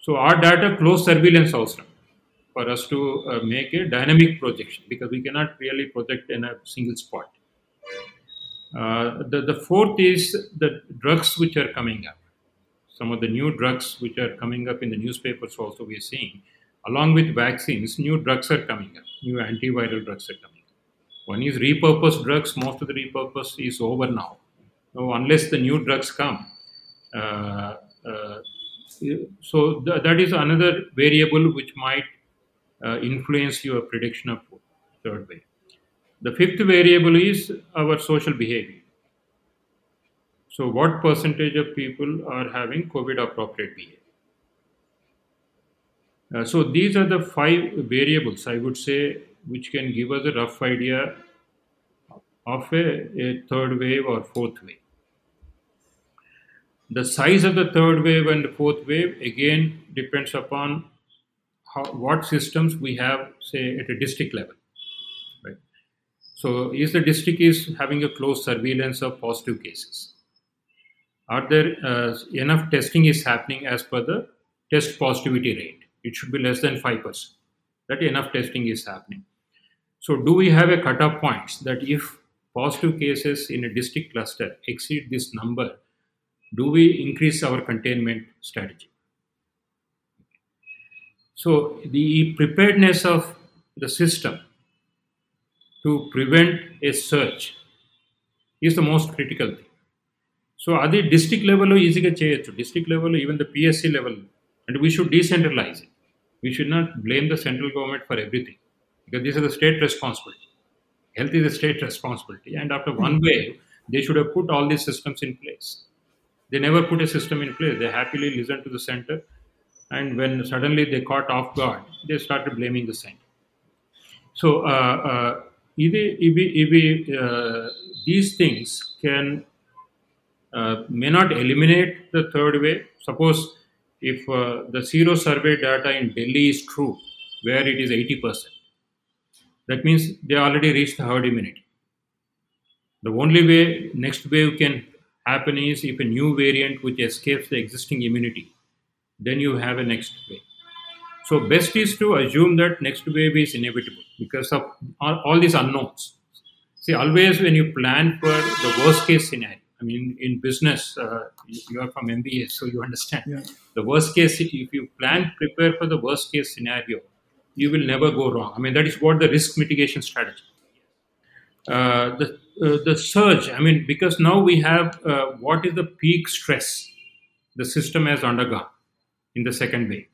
So our data close surveillance also for us to uh, make a dynamic projection because we cannot really project in a single spot. Uh, the, the fourth is the drugs which are coming up. Some of the new drugs which are coming up in the newspapers also we are seeing. Along with vaccines, new drugs are coming up. New antiviral drugs are coming up. One is repurposed drugs. Most of the repurpose is over now. Now, unless the new drugs come, uh, uh, so th- that is another variable which might uh, influence your prediction of third wave. The fifth variable is our social behavior. So, what percentage of people are having COVID appropriate behavior? Uh, so, these are the five variables I would say which can give us a rough idea of a, a third wave or fourth wave. The size of the third wave and the fourth wave again depends upon how, what systems we have, say, at a district level. So, is the district is having a close surveillance of positive cases? Are there uh, enough testing is happening as per the test positivity rate? It should be less than five percent. That enough testing is happening. So, do we have a cutoff points that if positive cases in a district cluster exceed this number, do we increase our containment strategy? So, the preparedness of the system to prevent a surge is the most critical thing. So అది district లెవెల్లో ఈజీగా చేయొచ్చు district లెవెల్లో even the PSC level and we should decentralise it we should not blame the central government for everything because this is the state responsibility health is a state responsibility and after one wave they should have put all these systems in place they never put a system in place they happily listened to the center and when suddenly they caught off guard they started blaming the center so uh, uh, ivi, ivi, ivi, uh, these things can uh, may not eliminate the third wave suppose if uh, the sero survey data in delhi is true where it is 80% that means they already reached the herd immunity. The only way next wave can happen is if a new variant which escapes the existing immunity, then you have a next wave. So best is to assume that next wave is inevitable because of all, all these unknowns. See, always when you plan for the worst case scenario, I mean, in business, uh, you you are from MBA, so you understand. Yeah. The worst case, if you plan, prepare for the worst case scenario, you will never go wrong. I mean, that is what the risk mitigation strategy. Uh, the uh, the surge. I mean, because now we have uh, what is the peak stress the system has undergone in the second wave.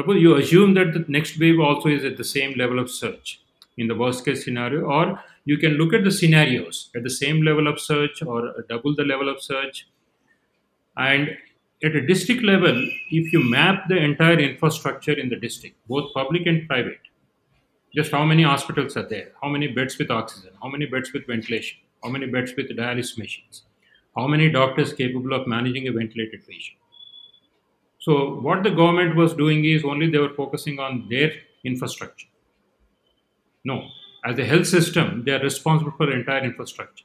Suppose you assume that the next wave also is at the same level of surge in the worst case scenario, or you can look at the scenarios at the same level of surge or double the level of surge. And at a district level, if you map the entire infrastructure in the district, both public and private, just how many hospitals are there, how many beds with oxygen, how many beds with ventilation, how many beds with dialysis machines, how many doctors capable of managing a ventilated patient. So, what the government was doing is only they were focusing on their infrastructure. No, as a health system, they are responsible for the entire infrastructure.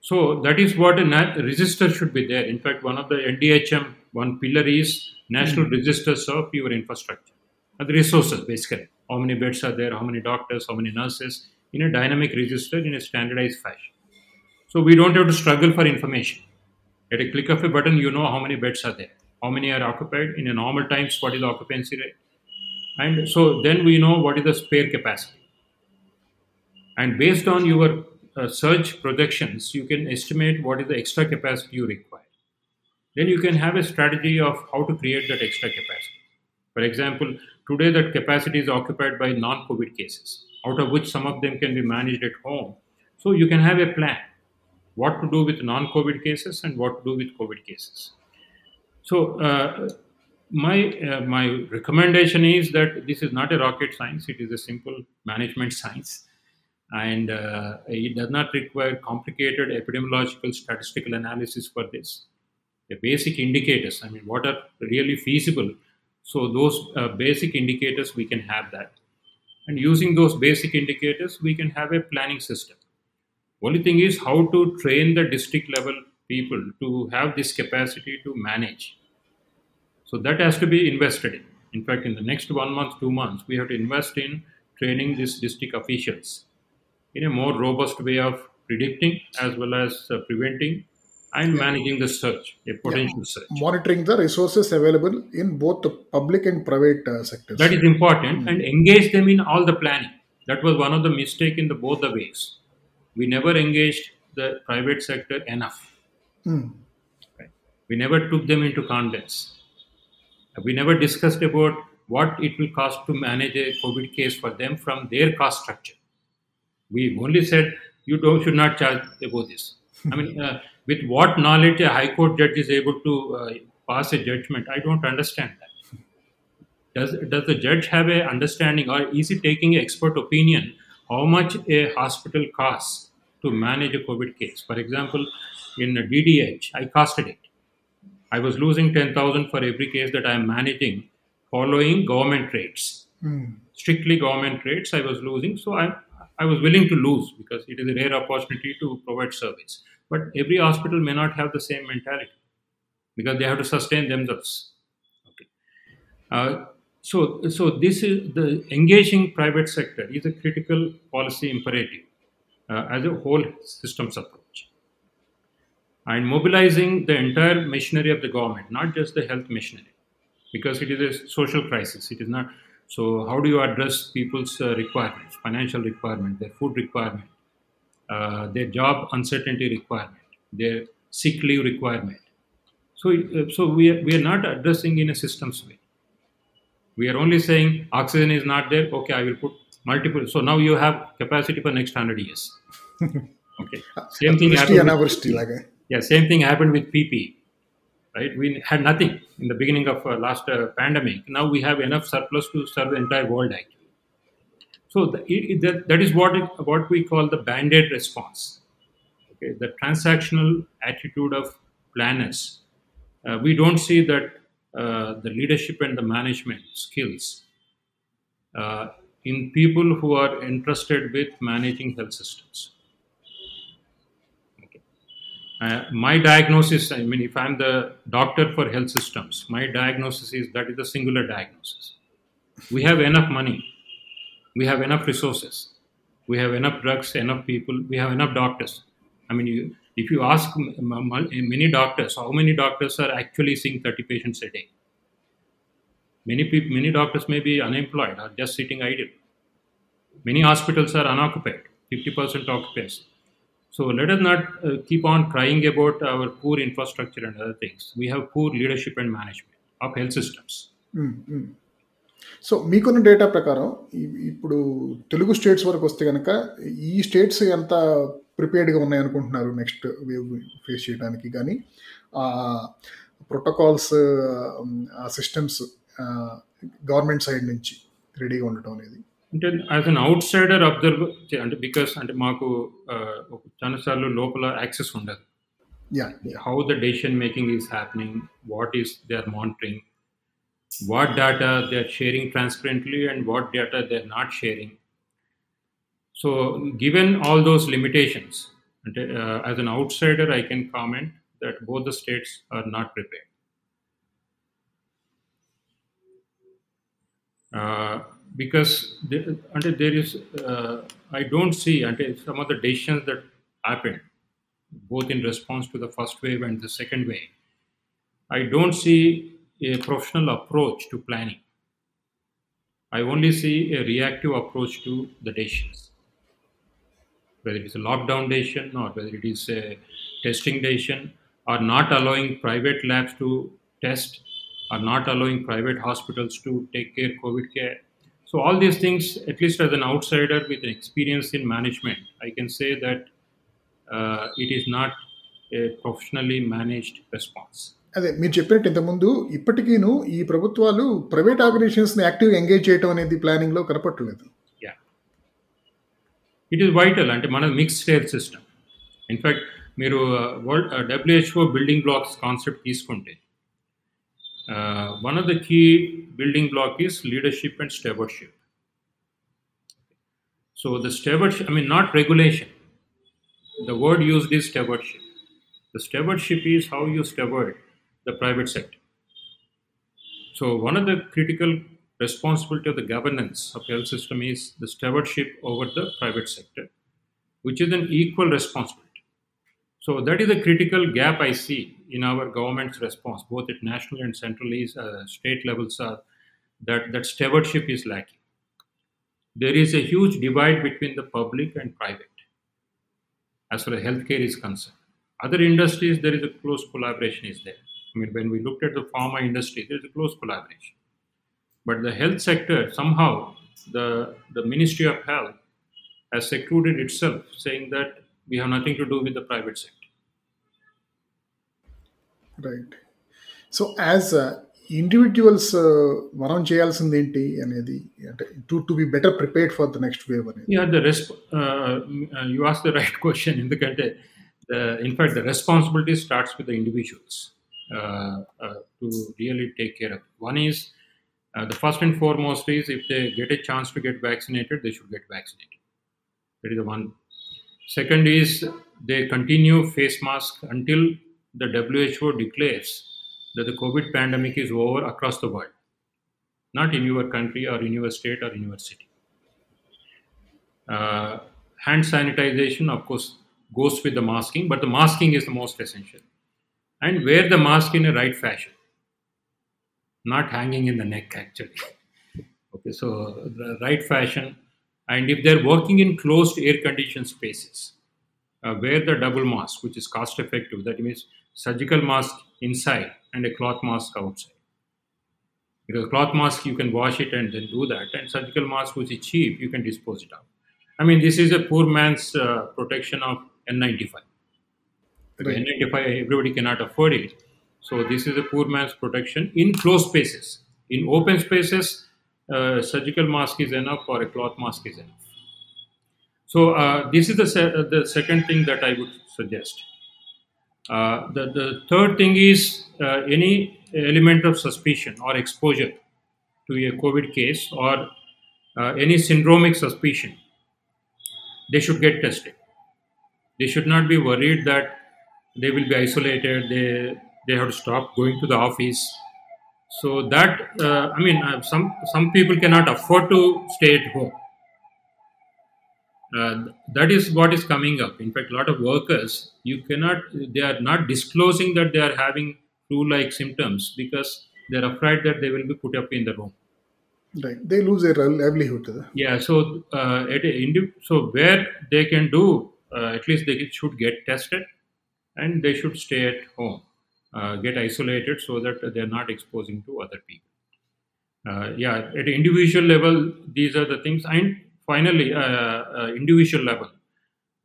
So that is what a na- register should be there. In fact, one of the NDHM one pillar is national registers of your infrastructure, Uh, the resources basically. How many beds are there? How many doctors? How many nurses? In a dynamic register in a standardized fashion. So we don't have to struggle for information. At a click of a button, you know how many beds are there, how many are occupied in a normal times. What is the occupancy rate? And so then we know what is the spare capacity. And based on your uh, surge projections, you can estimate what is the extra capacity you require. Then you can have a strategy of how to create that extra capacity. For example, today that capacity is occupied by non COVID cases, out of which some of them can be managed at home. So you can have a plan what to do with non COVID cases and what to do with COVID cases. So, uh, my, uh, my recommendation is that this is not a rocket science, it is a simple management science and uh, it does not require complicated epidemiological statistical analysis for this. The basic indicators, I mean, what are really feasible. So those uh, basic indicators, we can have that. And using those basic indicators, we can have a planning system. Only thing is how to train the district level people to have this capacity to manage. So that has to be invested in. In fact, in the next one month, two months, we have to invest in training these district officials in a more robust way of predicting as well as uh, preventing and managing the surge, a potential surge. Monitoring the resources available in both the public and private uh, sectors. That is important and engage them in all the planning. That was one of the mistake in the both the ways. We never engaged the private sector enough. Hmm. Right? We never took them into confidence. We never discussed about what it will cost to manage a COVID case for them from their cost structure. We only said you don't should not charge about this. I mean, uh, with what knowledge a high court judge is able to uh, pass a judgment, I don't understand that. Does does the judge have a understanding, or is he taking expert opinion how much a hospital costs to manage a COVID case. For example, in a DDH, I costed it. I was losing 10,000 for every case that I am managing following government rates. Strictly government rates, I was losing. So I, I was willing to lose because it is a rare opportunity to provide service. But every hospital may not have the same mentality because they have to sustain themselves. Okay. Uh, so, so this is the engaging private sector is a critical policy imperative uh, as a whole systems approach, and mobilizing the entire machinery of the government, not just the health machinery, because it is a social crisis. It is not. So, how do you address people's uh, requirements, financial requirement, their food requirement, uh, their job uncertainty requirement, their sick leave requirement? So, uh, so we are, we are not addressing in a systems way. We are only saying oxygen is not there. Okay, I will put multiple. So now you have capacity for next hundred years. okay. Same thing happened. With, like a... Yeah, same thing happened with PP. Right, we had nothing in the beginning of uh, last uh, pandemic. Now we have enough surplus to serve the entire world actually. So the, it, that, that is what it, what we call the band-aid response. Okay, the transactional attitude of planners. Uh, we don't see that uh, the leadership and the management skills uh, in people who are interested with managing health systems. Okay. Uh, my diagnosis, I mean, if I'm the doctor for health systems, my diagnosis is that is a singular diagnosis. We have enough money, we have enough resources, we have enough drugs, enough people, we have enough doctors. I mean, you, if you ask many doctors, how many doctors are actually seeing 30 patients a day? Many people, many doctors may be unemployed or just sitting idle. Many hospitals are unoccupied, 50% occupancy. So let us not uh, keep on crying about our poor infrastructure and other things. We have poor leadership and management of health systems. So మీకున్న data ప్రకారం ఈ- ఇప్పుడు Telugu states వరకు వస్తే కనుక ఈ states ఎంత ప్రిపేర్డ్గా ఉన్నాయనుకుంటున్నారు నెక్స్ట్ వేవ్ ఫేస్ చేయడానికి కానీ ప్రోటోకాల్స్ ఆ సిస్టమ్స్ గవర్నమెంట్ సైడ్ నుంచి రెడీగా ఉండటం అనేది. అంటే as an outsider observe అంటే బికాస్ అంటే మాకు చాలా సార్లు లోపల యాక్సెస్ ఉండదు. How the decision making is happening what is they are monitoring what data they are sharing transparently and what data they are not sharing so given all those limitations అంటే as an outsider I can comment that both the states are not prepared because the, under there is, uh, I don't see until some of the decisions that happened both in response to the first wave and the second wave. I don't see a professional approach to planning. I only see a reactive approach to the decisions. Whether it is a lockdown decision or whether it is a testing decision, or not allowing private labs to test, or not allowing private hospitals to take care COVID care. So all these things, at least as an outsider with an experience in management, I can say that uh, it is not a professionally managed response. అదే మీరు చెప్పినట్టు ఇంతకుముందు ఇప్పటికీను ఈ ప్రభుత్వాలు private ఆర్గనైజేషన్స్ని యాక్టివ్గా engage చేయడం అనేది ప్లానింగ్లో కనపట్టలేదు Yeah. It is vital అంటే మన mixed health system in fact మీరు world WHO building blocks concept తీసుకుంటే Uh, one of the key building block is leadership and stewardship. So the stewardship, I mean, not regulation. The word used is stewardship. The stewardship is how you steward the private sector. So one of the critical responsibility of the governance of health system is the stewardship over the private sector, which is an equal responsibility. So that is a critical gap I see in our government's response, both at national and central uh, state levels are that that stewardship is lacking. There is a huge divide between the public and private as far as healthcare is concerned. Other industries, there is a close collaboration is there. I mean, when we looked at the pharma industry, there is a close collaboration. But the health sector, somehow, the, the Ministry of Health has secluded itself, saying that we have nothing to do with the private sector. Right so as individuals మనం చేయాల్సింది ఏంటి అనేది అంటే to to be better prepared for the next wave అనేది Yeah, the resp- uh, you asked the right question in the country. The, in fact, the responsibility starts with the individuals uh, uh, to really take care of. One is uh, the first and foremost is if they get a chance to get vaccinated, they should get vaccinated. That is the WHO declares that the COVID pandemic is over across the world, not in your country or in your state or in your city. Uh, hand sanitization, of course, goes with the masking, but the masking is the most essential. And wear the mask in a right fashion, not hanging in the neck, actually. okay, so the right fashion. And if they're working in closed air conditioned spaces, uh, wear the double mask, which is cost effective. That means surgical mask inside and a cloth mask outside. Because cloth mask, you can wash it and then do that. And surgical mask, which is cheap, you can dispose it out. I mean, this is a poor man's uh, protection of N95. Because Right. N95, everybody cannot afford it. So this is a poor man's protection in closed spaces. In open spaces, uh, surgical mask is enough or a cloth mask is enough. So uh, this is the, se- the second thing that I would suggest. Uh, the, the third thing is uh, any element of suspicion or exposure to a COVID case or uh, any syndromic suspicion, they should get tested. They should not be worried that they will be isolated. They they have to stop going to the office. So that uh, I mean, uh, some some people cannot afford to stay at home uh, that is what is coming up. In fact, a lot of workers, you cannot, they are not disclosing that they are having flu-like symptoms because they are afraid that they will be put up in the room. Right, they lose their livelihood. Yeah, so uh, at so where they can do, uh, at least they should get tested, and they should stay at home, uh, get isolated so that they are not exposing to other people. Uh, yeah, at individual level, these are the things, and finally, uh, uh, individual level,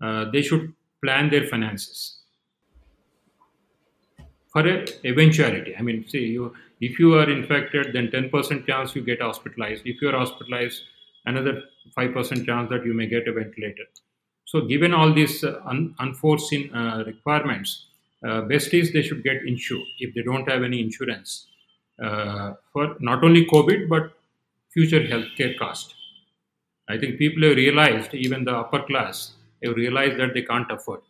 uh, they should plan their finances for eventuality. I mean, see, you if you are infected, then ten percent chance you get hospitalized. If you are hospitalized, another five percent chance that you may get a ventilator. So, given all these uh, un- unforeseen requirements, uh, best is they should get insured if they don't have any insurance uh, for not only COVID but future healthcare cost. I think people have realized, even the upper class, have realized that they can't afford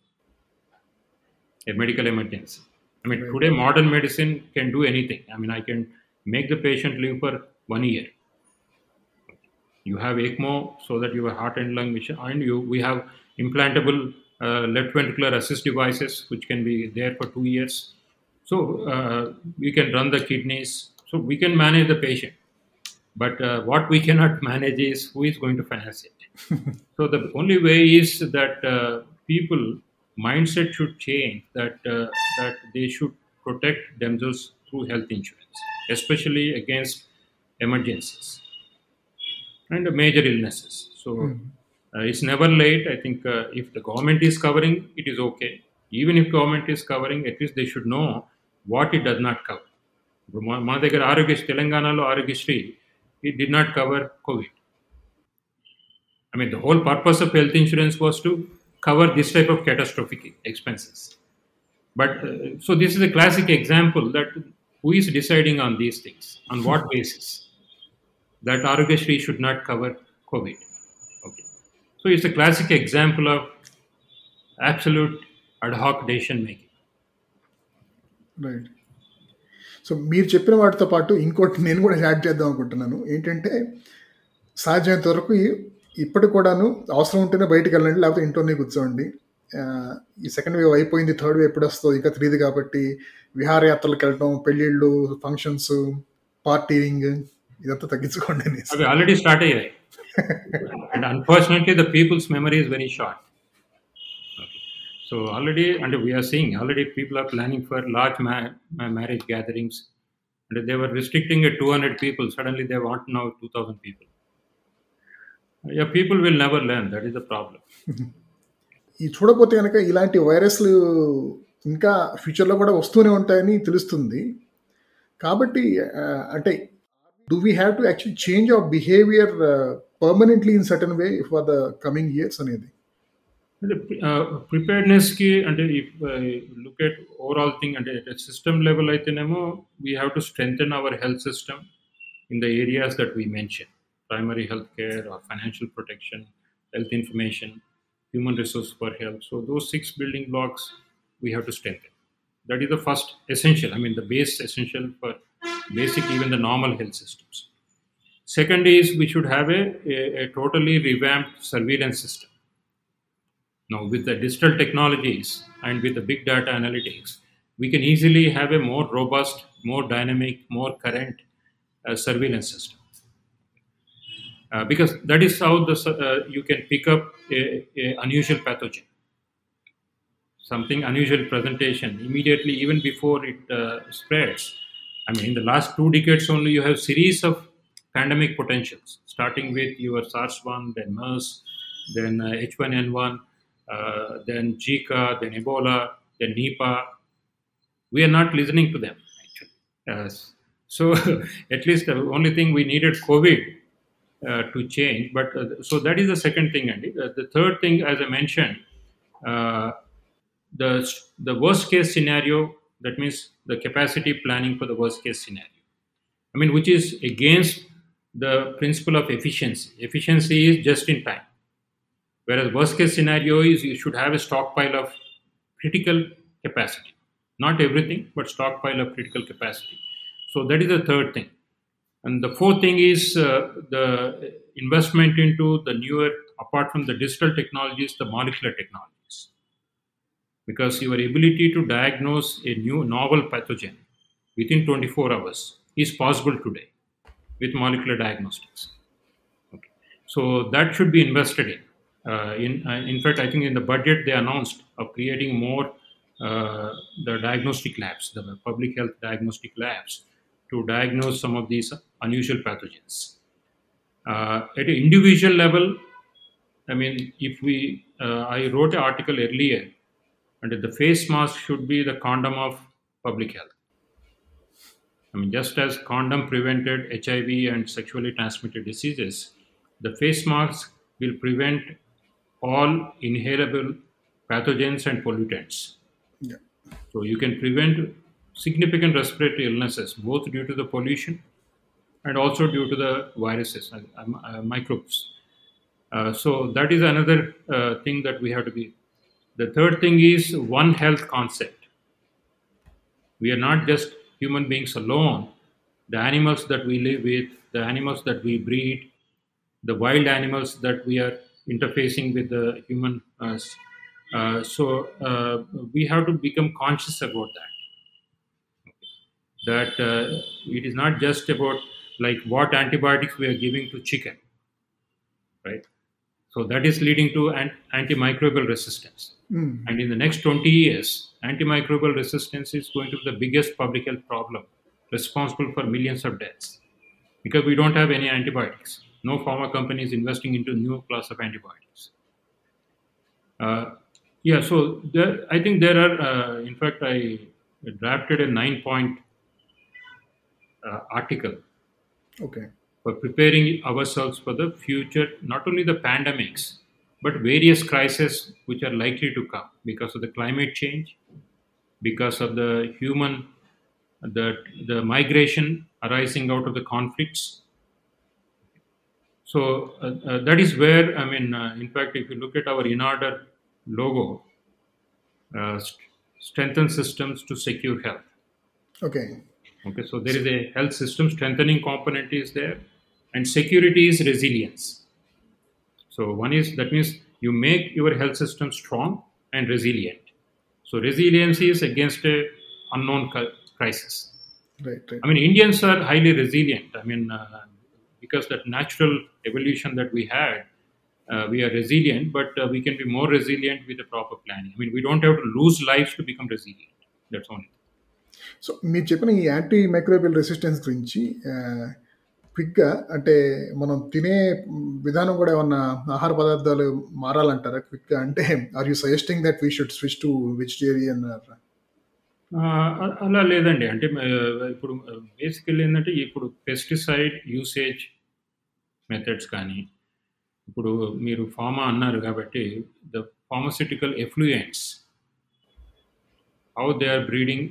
a medical emergency. I mean, Right. today modern medicine can do anything. I mean, I can make the patient live for one year. You have ECMO so that you have heart and lung machine, and you we have implantable uh, left ventricular assist devices which can be there for two years. So uh, we can run the kidneys. So we can manage the patient. But uh, what we cannot manage is who is going to finance it. so the only way is that uh, people mindset should change that uh, that they should protect themselves through health insurance, especially against emergencies and uh, major illnesses. So uh, it's never late. I think uh, if the government is covering, it is okay. Even if government is covering, at least they should know what it does not cover. ఇప్పుడు మా మా దగ్గర ఆరోగ్య తెలంగాణలో Aarogyasri it did not cover COVID. I mean, the whole purpose of health insurance was to cover this type of catastrophic expenses. But uh, so this is a classic example that who is deciding on these things? On what basis? That Arogyasri should not cover COVID. Okay. So it's a classic example of absolute ad hoc decision making. Right so మీరు చెప్పిన వాటితో పాటు ఇంకోటి నేను కూడా add చేద్దాం అనుకుంటున్నాను. ఏంటంటే సాధ్యమైనంత వరకు ఇప్పటి కూడాను అవసరం ఉంటేనే బయటికి వెళ్ళండి లేకపోతే ఇంట్లోనే కూర్చోండి. ఈ సెకండ్ వేవ్ అయిపోయింది థర్డ్ వేవ్ ఎప్పుడు వస్తుందో ఇంకా తెలియదు కాబట్టి విహారయాత్రలకు వెళ్ళడం పెళ్ళిళ్ళు ఫంక్షన్స్ పార్టీయింగ్ ఇదంతా తగ్గించుకోండి ఆల్రెడీ స్టార్ట్ అయ్యాయి. And unfortunately the people's memory is very short So already, and we are seeing already people are planning for large ma- marriage gatherings. And they were restricting at 200 people. Suddenly they want now 2,000 people. Yeah, people will never learn. That is the problem. ఈ చూడపోతే కనుక ఇలాంటి వైరస్లు ఇంకా ఫ్యూచర్లో కూడా వస్తూనే ఉంటాయని తెలుస్తుంది కాబట్టి అంటే do we have to actually change our behavior uh, permanently in certain way for the coming years అనేది అంటే ప్రిపేర్డ్నెస్కి అంటే if look at overall thing అంటే సిస్టమ్ లెవెల్ అయితేనేమో we have to strengthen our health system in the areas that we mention primary health care or financial protection health information, human resource for health. So those six building blocks we have to strengthen. That is the first essential. I mean, the base essential for basic even the normal health systems. Second is we should have a, a, a totally revamped surveillance system. Now, with the digital technologies and with the big data analytics, we can easily have a more robust, more dynamic, more current uh, surveillance system. Uh, because that is how the, uh, you can pick up a, a unusual pathogen something unusual presentation immediately even before it uh, spreads i mean in the last two decades only you have series of pandemic potentials starting with your sars-1 then mers then h1n1 then zika then ebola then nipah we are not listening to them actually so at least the only thing we needed covid uh, to change. But uh, so that is the second thing, Andy. Uh, the third thing, as I mentioned, the the worst case scenario. That means the capacity planning for the worst case scenario. I mean, which is against the principle of efficiency. Efficiency is just in time, whereas worst case scenario is you should have a stockpile of critical capacity. Not everything, but stockpile of critical capacity. So that is the third thing. And the fourth thing is uh, the investment into the newer, apart from the digital technologies, the molecular technologies. Because your ability to diagnose a new novel pathogen within 24 hours is possible today with molecular diagnostics. Okay. So that should be invested in. Uh, in, uh, in fact, I think in the budget they announced of creating more the diagnostic labs, the public health diagnostic labs, to diagnose some of these unusual pathogens. Uh, at an individual level, I mean, if we, uh, I wrote an article earlier, and the face mask should be the condom of public health. I mean, just as condom prevented HIV and sexually transmitted diseases, the face mask will prevent all inhalable pathogens and pollutants. Yeah. So you can prevent significant respiratory illnesses, both due to the pollution and also due to the viruses, uh, uh, microbes. Uh, so that is another thing that we have to be. The third thing is one health concept. We are not just human beings alone. The animals that we live with, the animals that we breed, the wild animals that we are interfacing with the human. Uh, so uh, we have to become conscious about that that uh, it is not just about like what antibiotics we are giving to chicken right so that is leading to an antimicrobial resistance Mm. and in the next 20 years antimicrobial resistance is going to be the biggest public health problem responsible for millions of deaths because we don't have any antibiotics no pharma company is investing into new class of antibiotics uh, yeah so there, i think there are uh, in fact i drafted a nine point uh, article Okay. for preparing ourselves for the future, not only the pandemics, but various crises which are likely to come because of the climate change, because of the human, the, the migration arising out of the conflicts. So uh, uh, that is where, I mean, uh, in fact, if you look at our in order logo, uh, st- strengthen systems to secure health. Okay. Okay, so there is a health system strengthening component is there, and security is resilience. So one is that means you make your health system strong and resilient. So resilience is against a unknown crisis. Right. Right. I mean, Indians are highly resilient. I mean, uh, because that natural evolution that we had, uh, we are resilient, but uh, we can be more resilient with the proper planning. I mean, we don't have to lose lives to become resilient. That's only. So మీరు చెప్పిన ఈ anti microbial resistance గురించి క్విక్గా అంటే మనం తినే విధానం కూడా ఏమన్నా ఆహార పదార్థాలు మారాలంటారా క్విక్గా అంటే are you suggesting that we should switch to vegetarian అలా లేదండి. అంటే ఇప్పుడు వెళ్ళి ఏంటంటే ఇప్పుడు పెస్టిసైడ్ యూసేజ్ మెథడ్స్ కానీ ఇప్పుడు మీరు ఫార్మా అన్నారు కాబట్టి the pharmaceutical effluents how they are breeding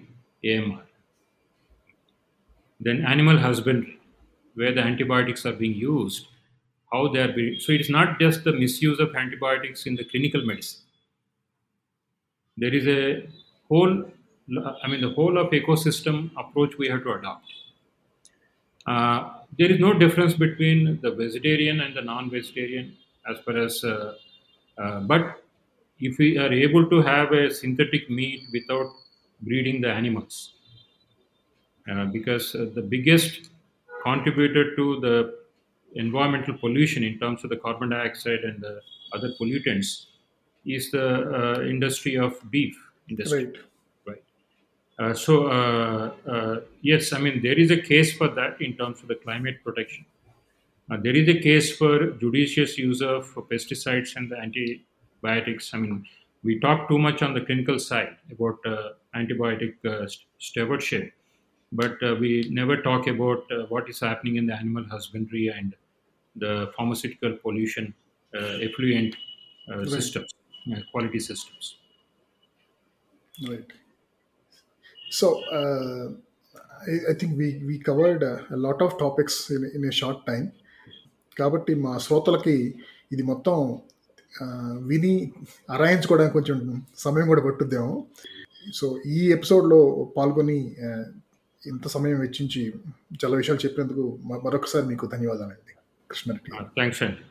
AMR. Then animal husbandry where the antibiotics are being used how they are be so it not just the misuse of antibiotics in the clinical medicine. There is a whole i mean the whole of ecosystem approach we have to adopt. Uh, there is no difference between the vegetarian and the non-vegetarian as far as uh, uh, but if we are able to have a synthetic meat without breeding the animals uh, because uh, the biggest contributor to the environmental pollution in terms of the carbon dioxide and the other pollutants is the uh, industry of beef industry. Right uh, so uh, uh, yes i mean there is a case for that in terms of the climate protection uh, there is a case for judicious use of pesticides and the antibiotics i mean we talk too much on the clinical side about uh, antibiotic uh, stewardship but uh, we never talk about uh, what is happening in the animal husbandry and the pharmaceutical pollution uh, effluent uh, Right. systems, uh, quality systems. Right. So uh, I, I think we we covered uh, a lot of topics in, in a short time. కాబట్టి మా శ్రోతలకి ఇది మొత్తం ఆ, విని అరాయించుకోవడానికి కొంచెం సమయం కూడా పట్టుద్దేమో. సో ఈ ఎపిసోడ్లో పాల్గొని ఆ, ఇంత సమయం వెచ్చించి చాలా విషయాలు చెప్పినందుకు మ- మరొకసారి మీకు ధన్యవాదాలండి. కృష్ణారెడ్డి థ్యాంక్స్ అండి.